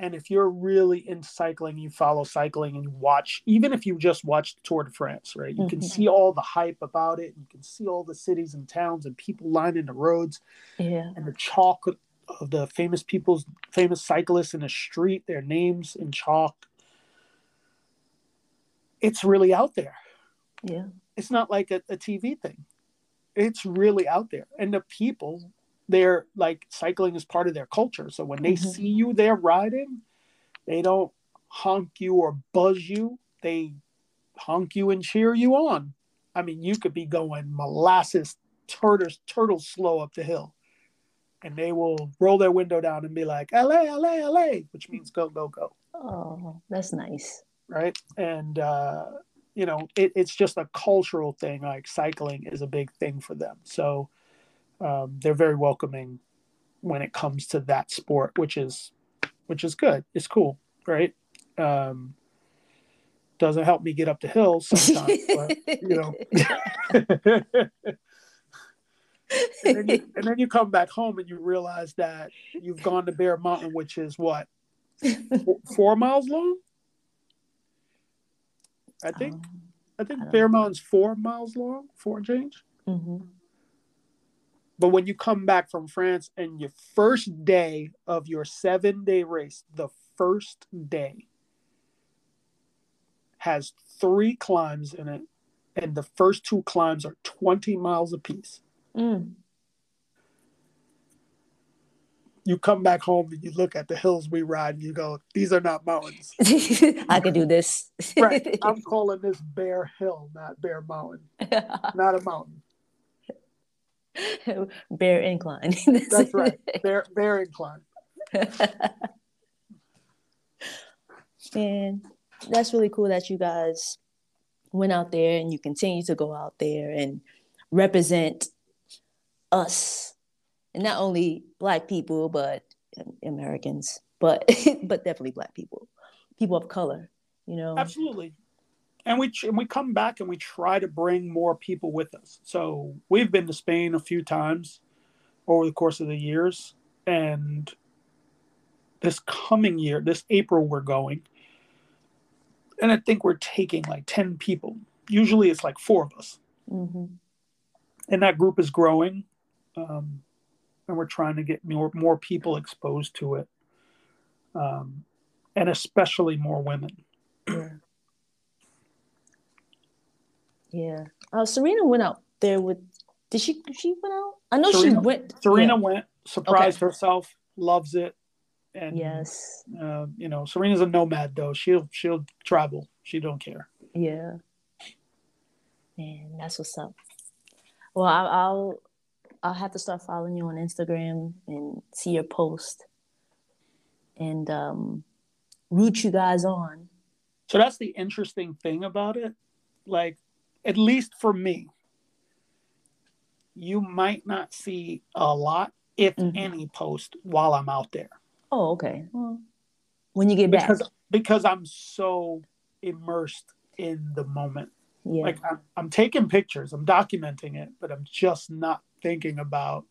and if you're really into cycling, you follow cycling and you watch, even if you just watch the Tour de France, right? You mm-hmm. can see all the hype about it. You can see all the cities and towns and people lining the roads. Yeah. And the chalk of the famous people's famous cyclists in the street, their names in chalk. It's really out there. Yeah. It's not like a, a TV thing. It's really out there. And the people they're like cycling is part of their culture. So when they mm-hmm. see you there riding they don't honk you or buzz you. They honk you and cheer you on. I mean you could be going molasses turtles turtle slow up the hill. And they will roll their window down and be like la la la which means go go go. Oh that's nice. Right? And uh you know it, it's just a cultural thing like cycling is a big thing for them. So um, they're very welcoming when it comes to that sport which is which is good. It's cool right? Um, doesn't help me get up the hills sometimes but you know. And, then you, and then you come back home and you realize that you've gone to bear mountain which is what four miles long. I think. Um, I think I Bear Mountain's four miles long, four and change. mhm. But when you come back from France and your first day of your seven day race, the first day has three climbs in it, and the first two climbs are 20 miles apiece. Mm. You come back home and you look at the hills we ride and you go, These are not mountains. I can do this. right. I'm calling this Bear Hill, not Bear Mountain. Not a mountain. Bear incline. That's right. Bear, bear incline. And that's really cool that you guys went out there and you continue to go out there and represent us and not only black people but americans but but definitely black people people of color you know Absolutely. And we and we come back and we try to bring more people with us. So we've been to Spain a few times over the course of the years, and this coming year, this April, we're going, and I think we're taking like ten people. Usually, it's like four of us, hmm and that group is growing, um, and we're trying to get more more people exposed to it, um, and especially more women. yeah yeah uh, serena went out there with did she she went out i know Serena- she went Serena yeah. went, surprised herself, loves it, and yes uh, you know, Serena's a nomad though. She'll she'll travel. She don't care. Yeah. Man, that's what's up. Well, I'll, I'll I'll have to start following you on Instagram and see your post and um root you guys on. So that's the interesting thing about it. Like, at least for me, you might not see a lot, if Mhm. any, post while I'm out there Oh, okay. Well, when you get back. because because I'm so immersed in the moment. Yeah. Like I'm, I'm taking pictures, I'm documenting it, but I'm just not thinking about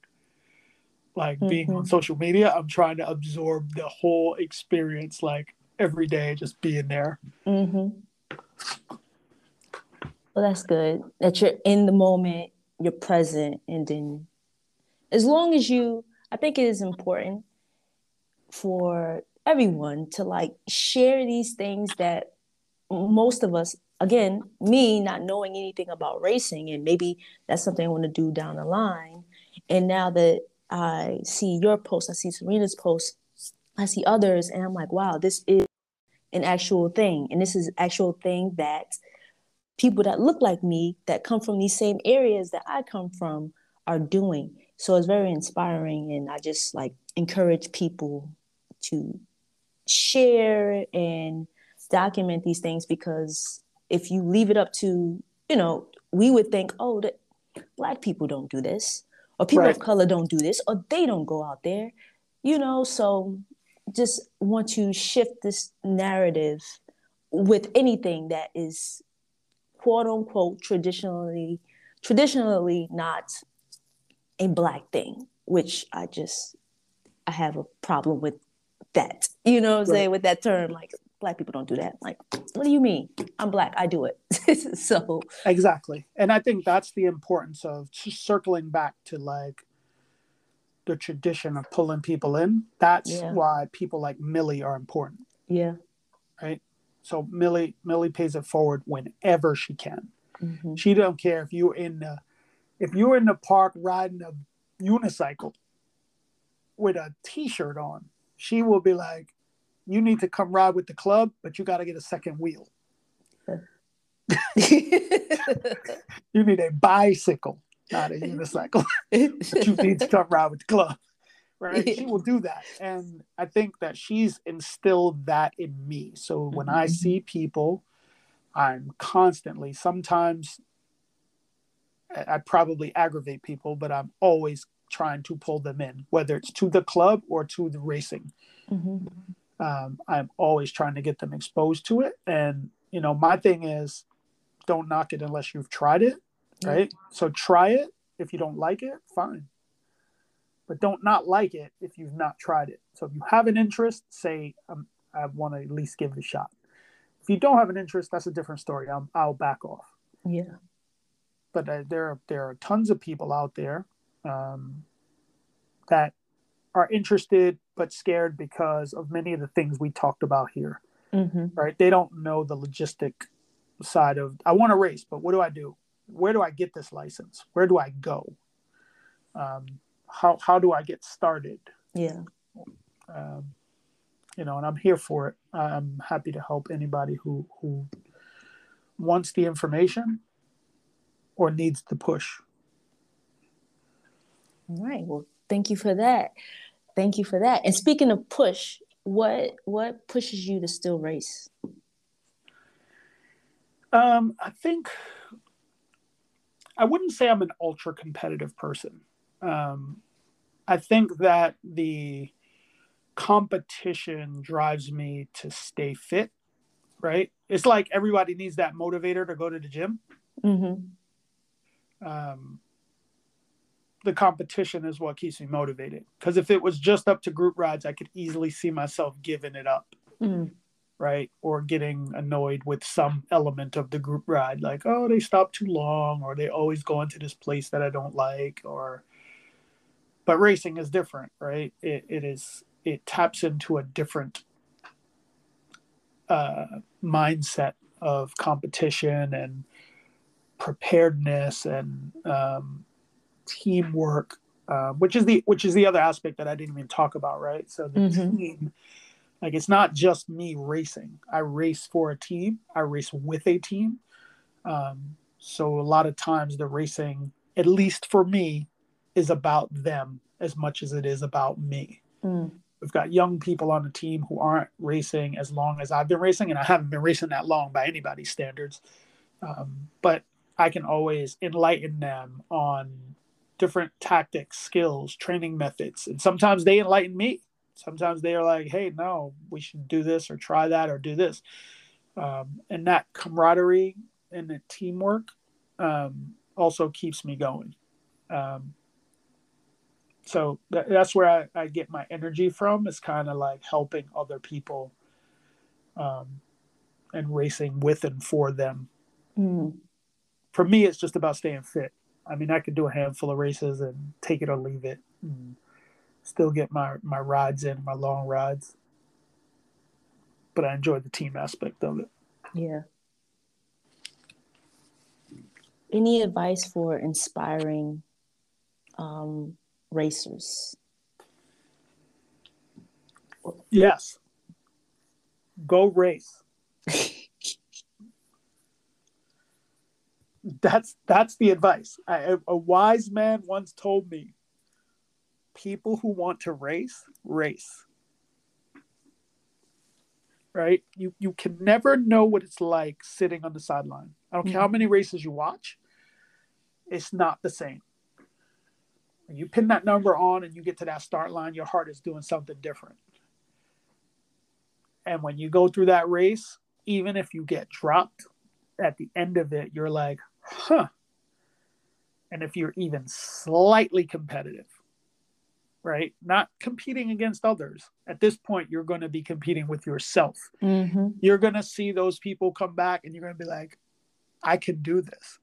like being on Mhm. social media. I'm trying to absorb the whole experience, like every day, just being there. Mm-hmm. Well, that's good that you're in the moment, you're present, and then as long as you, I think it is important for everyone to like share these things that most of us, again, me not knowing anything about racing, and maybe that's something I want to do down the line. And now that I see your post, I see Serena's post, I see others, and I'm like, wow, this is an actual thing. And this is actual thing that people that look like me that come from these same areas that I come from are doing. So it's very inspiring and I just like encourage people to share and document these things because if you leave it up to, you know, we would think, oh, that black people don't do this or people Right. of color don't do this or they don't go out there. You know, so just want to shift this narrative with anything that is quote unquote traditionally traditionally not a black thing which i just i have a problem with that you know what i'm Right. saying with that term like black people don't do that like what do you mean i'm black i do it so Exactly. And I think that's the importance of circling back to like the tradition of pulling people in. That's Yeah. why people like Millie are important. yeah Right. So Millie Millie pays it forward whenever she can. Mhm. She don't care if you're in the if you're in the park riding a unicycle with a t-shirt on, she will be like, "You need to come ride with the club, but you got to get a second wheel. You need a bicycle, not a unicycle. but you need to come ride with the club." Right? She will do that, and I think that she's instilled that in me. So when I Mhm. see people, I'm constantly sometimes I I probably aggravate people, but I'm always trying to pull them in, whether it's to the club or to the racing. Mhm. Um, I'm always trying to get them exposed to it. And, you know, my thing is don't knock it unless you've tried it, right? So try it. If you don't like it, fine. But don't not like it if you've not tried it. So if you have an interest, say, um, I want to at least give it a shot. If you don't have an interest, that's a different story. I'll, I'll back off. Yeah. But uh, there are there are tons of people out there um, that are interested but scared because of many of the things we talked about here. Mm-hmm. Right? They don't know the logistic side of I want to race, but what do I do? Where do I get this license? Where do I go? Um, how how do I get started? Yeah. Um, you know, and I'm here for it. I'm happy to help anybody who who wants the information or needs the push. All right. Well, thank you for that. Thank you for that. And speaking of push, what what pushes you to still race? Um, I think I wouldn't say I'm an ultra competitive person. Um, I think that the competition drives me to stay fit, right? It's like everybody needs that motivator to go to the gym. Mm-hmm. Um, the competition is what keeps me motivated. Because if it was just up to group rides, I could easily see myself giving it up, Mm. right? Or getting annoyed with some element of the group ride, like, oh, they stop too long, or they always go into this place that I don't like, or. But racing is different, right? It, it is it taps into a different uh, mindset of competition and preparedness and um, teamwork, uh, which is the which is the other aspect that I didn't even talk about, right? So the Mhm. team, like it's not just me racing. I race for a team. I race with a team. Um, so a lot of times the racing, at least for me, is about them as much as it is about me. Mm. We've got young people on the team who aren't racing as long as I've been racing, and I haven't been racing that long by anybody's standards. Um, but I can always enlighten them on different tactics, skills, training methods, and sometimes they enlighten me. Sometimes they are like, "Hey, no, we should do this or try that or do this," um, and that camaraderie and the teamwork um, also keeps me going. Um, so that, that's where I, I get my energy from is kind of like helping other people um, and racing with and for them Mm. for me it's just about staying fit i mean i could do a handful of races and take it or leave it and still get my my rides in my long rides but i enjoy the team aspect of it Yeah. Any advice for inspiring um, racers? yes go race that's that's the advice. I, a wise man once told me people who want to race race. Right? You you can never know what it's like sitting on the sideline. I don't care how mm-hmm. many races you watch it's not the same. When you pin that number on and you get to that start line your heart is doing something different. And when you go through that race even if you get dropped at the end of it you're like huh. And if you're even slightly competitive, right? Not competing against others. At this point, you're going to be competing with yourself. Mm-hmm. You're going to see those people come back and you're going to be like, I can do this.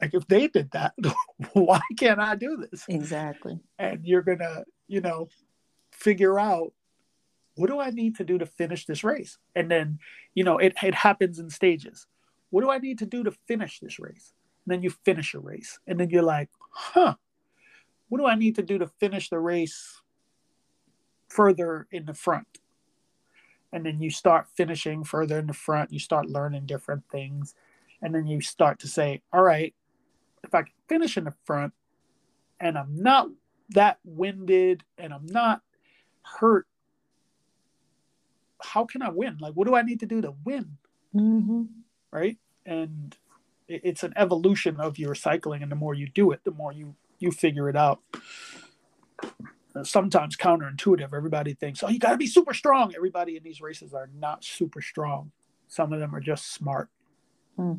Like if they did that, why can't I do this? Exactly. And you're going to, you know, figure out what do I need to do to finish this race? And then, you know, it, it happens in stages. What do I need to do to finish this race? And then you finish a race. And then you're like, huh, what do I need to do to finish the race further in the front? And then you start finishing further in the front. You start learning different things. And then you start to say, all right, if I can finish in the front and I'm not that winded and I'm not hurt, how can I win? Like, what do I need to do to win? Mm-hmm. Right. And it's an evolution of your cycling. And the more you do it, the more you, you figure it out. Uh, Sometimes counterintuitive. Everybody thinks, oh, you got to be super strong. Everybody in these races are not super strong. Some of them are just smart. Hmm.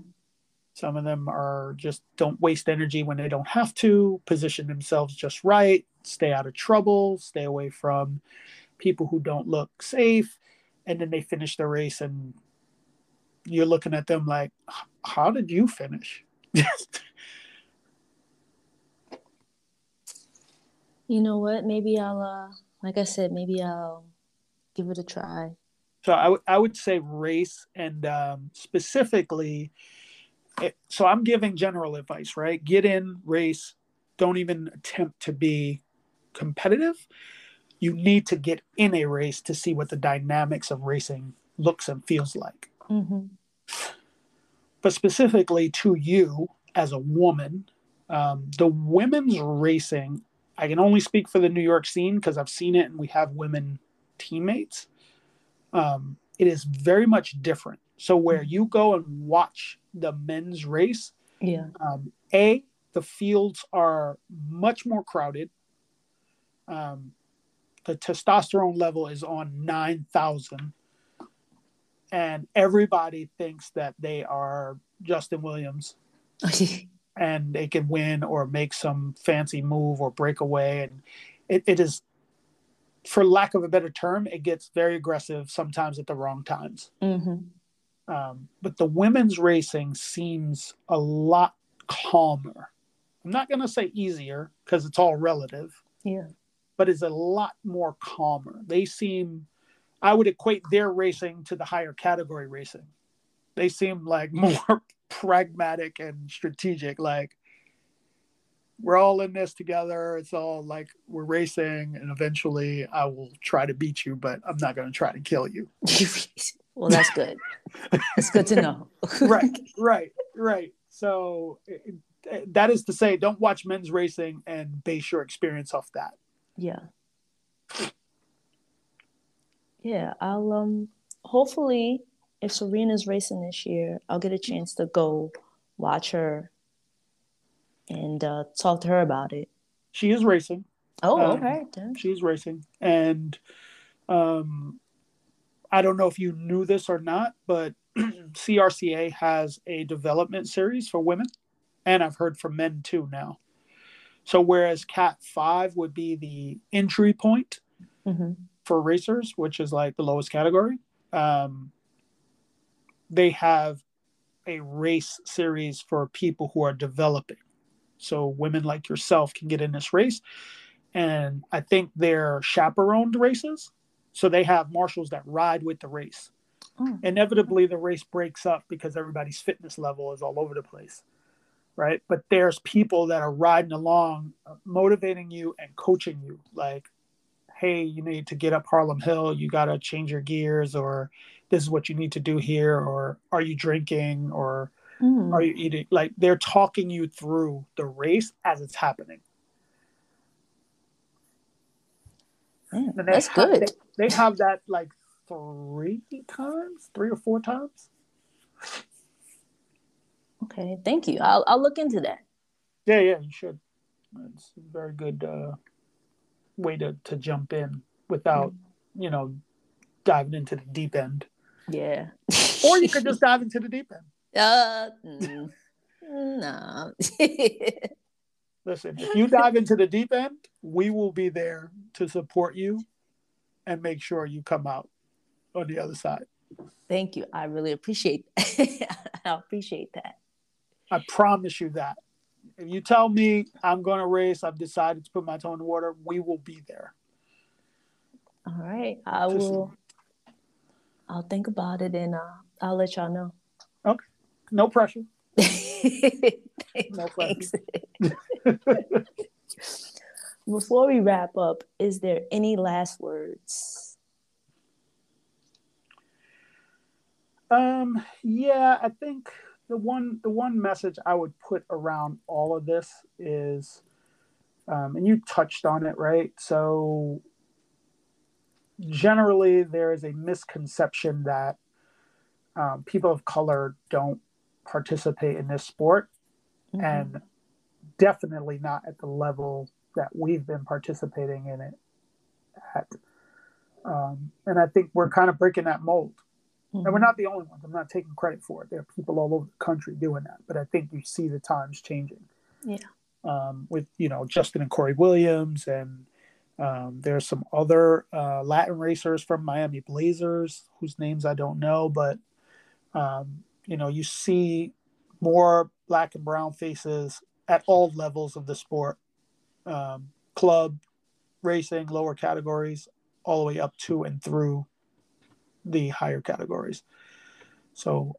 Some of them are just don't waste energy when they don't have to, position themselves just right, stay out of trouble, stay away from people who don't look safe, and then they finish the race and you're looking at them like how did you finish? You know what? Maybe i'll uh like i said maybe i'll give it a try. So I, w- I would say race and um, specifically it, so i'm giving general advice right? Get in race don't even attempt to be competitive. You need to get in a race to see what the dynamics of racing looks and feels like mm-hmm. but specifically to you as a woman um, the women's racing i can only speak for the new york scene because i've seen it and we have women teammates. Um, it is very much different. So where you go and watch the men's race yeah. um, a the fields are much more crowded. Um, the testosterone level is on 9000 and everybody thinks that they are justin williams. And they can win or make some fancy move or break away. And it, it is for lack of a better term it gets very aggressive sometimes at the wrong times. Mm-hmm. um, but the women's racing seems a lot calmer. I'm not going to say easier because it's all relative. Yeah. But it's a lot more calmer. They seem, I would equate their racing to the higher category racing. They seem like more pragmatic and strategic. Like we're all in this together. It's all like we're racing, and eventually I will try to beat you, but I'm not going to try to kill you. well, that's good. it's good to know. right, right, right. So it, that is to say, don't watch men's racing and base your experience off that. Yeah. Yeah, I'll um hopefully if Serena's racing this year, I'll get a chance to go watch her and uh, talk to her about it. She is racing. Oh, um, okay. She's racing, and um, I don't know if you knew this or not, but CRCA has a development series for women, and I've heard from men too now. So whereas Cat Five would be the entry point mm-hmm. For racers, which is like the lowest category, um, they have a race series for people who are developing. So women like yourself can get in this race, and I think they're chaperoned races. So they have marshals that ride with the race. Oh. Inevitably, the race breaks up because everybody's fitness level is all over the place right? But there's people that are riding along, motivating you and coaching you. Like, hey, you need to get up Harlem Hill. You got to change your gears, or this is what you need to do here, or are you drinking, or mm. are you eating? Like, they're talking you through the race as it's happening. Yeah, that's have, good. They, they have that like three times, three or four times. Okay, thank you. I'll I'll look into that. Yeah, yeah, you should. It's a very good uh, way to to jump in without, mm-hmm. you know, diving into the deep end. Yeah. or you could just dive into the deep end. Uh, mm, no. Listen, if you dive into the deep end, we will be there to support you and make sure you come out on the other side. Thank you. I really appreciate I appreciate that. I promise you that. If you tell me I'm going to race, I've decided to put my toe in the water, we will be there. All right. I will. I'll think about it and uh, I'll let y'all know. Okay. No pressure. no pressure. Before we wrap up, is there any last words? Um, yeah, I think the one the one message I would put around all of this is, um, and you touched on it, right? So generally, there is a misconception that um, people of color don't participate in this sport, mm-hmm. and definitely not at the level that we've been participating in it at. Um, and I think we're kind of breaking that mold. Mm-hmm. And we're not the only ones. I'm not taking credit for it. There are people all over the country doing that. But I think you see the times changing. Yeah. Um, with you know Justin and Cory Williams and Um, there's some other uh, Latin racers from Miami Blazers whose names I don't know, but um, you know, you see more black and brown faces at all levels of the sport, um, club, racing, lower categories, all the way up to and through the higher categories. So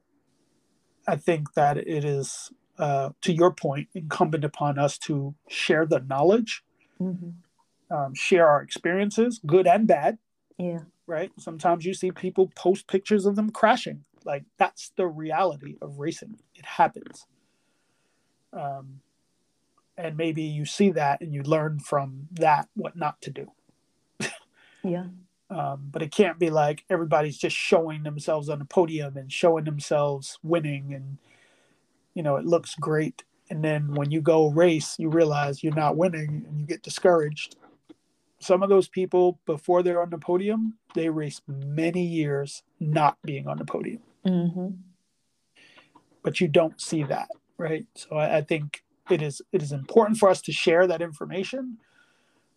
I think that it is, uh, to your point, incumbent upon us to share the knowledge, mm-hmm. um, share our experiences, good and bad. Yeah. Right. Sometimes you see people post pictures of them crashing. Like that's the reality of racing. It happens. Um, and maybe you see that and you learn from that what not to do. yeah. Um, but it can't be like everybody's just showing themselves on the podium and showing themselves winning and you know it looks great. And then when you go race you realize you're not winning and you get discouraged. Some of those people before they're on the podium they race many years not being on the podium. Mm-hmm. but you don't see that right? So I, I, think it is it is important for us to share that information.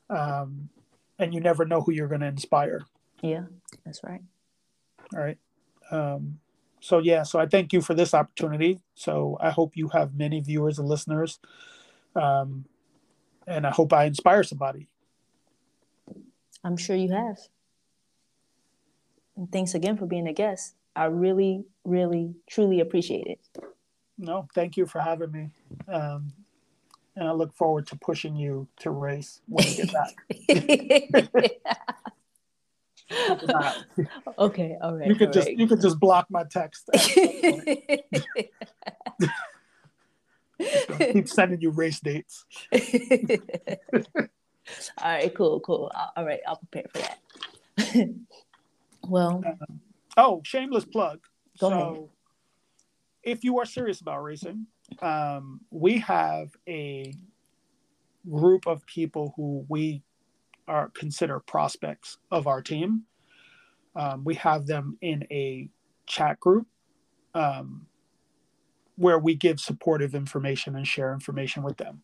Um, and you never know who you're going to inspire. Yeah, that's right. All right. Um, so yeah, so I thank you for this opportunity. So I hope you have many viewers and listeners, um, and I hope I inspire somebody. I'm sure you have. And thanks again for being a guest. I really, really, truly appreciate it. No, thank you for having me. Um, and I look forward to pushing you to race when you get back. okay, all right. You could just right. you could just block my text. keep sending you race dates. all right, cool, cool. All right, I'll prepare for that. well, um, oh, shameless plug. So, ahead. if you are serious about racing, um, we have a group of people who we are consider prospects of our team. Um, we have them in a chat group um, where we give supportive information and share information with them.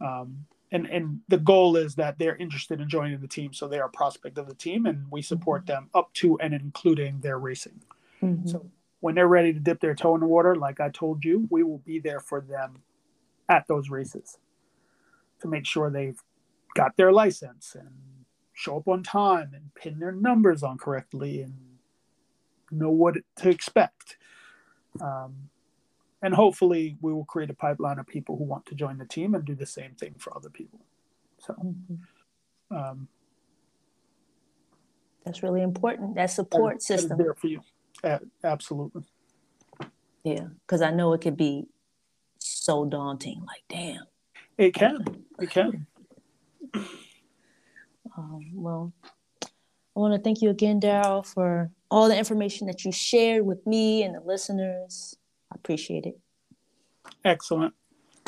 Um, and and the goal is that they're interested in joining the team, so they are a prospect of the team, and we support mm-hmm. them up to and including their racing. Mm-hmm. So when they're ready to dip their toe in the water, like I told you, we will be there for them at those races to make sure they've got their license and show up on time and pin their numbers on correctly and know what to expect. Um, and hopefully, we will create a pipeline of people who want to join the team and do the same thing for other people. So, mm-hmm. um, that's really important. That support that, system that there for you. Absolutely. Yeah, because I know it could be so daunting. Like, damn. It can. It can. Um, well, I want to thank you again, Daryl, for all the information that you shared with me and the listeners. I appreciate it. Excellent.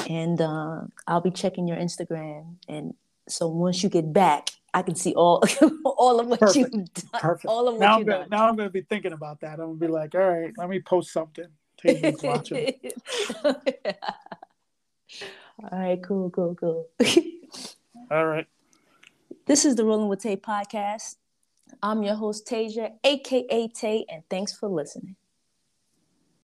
And uh, I'll be checking your Instagram, and so once you get back, I can see all all of what Perfect. you've done. Perfect. All of what now you've I'm gonna, done. Now I'm going to be thinking about that. I'm going to be like, all right, let me post something. watching. all right, cool, cool, cool. all right. This is the Rolling with Tay podcast. I'm your host, Tasia, aka Tay, and thanks for listening.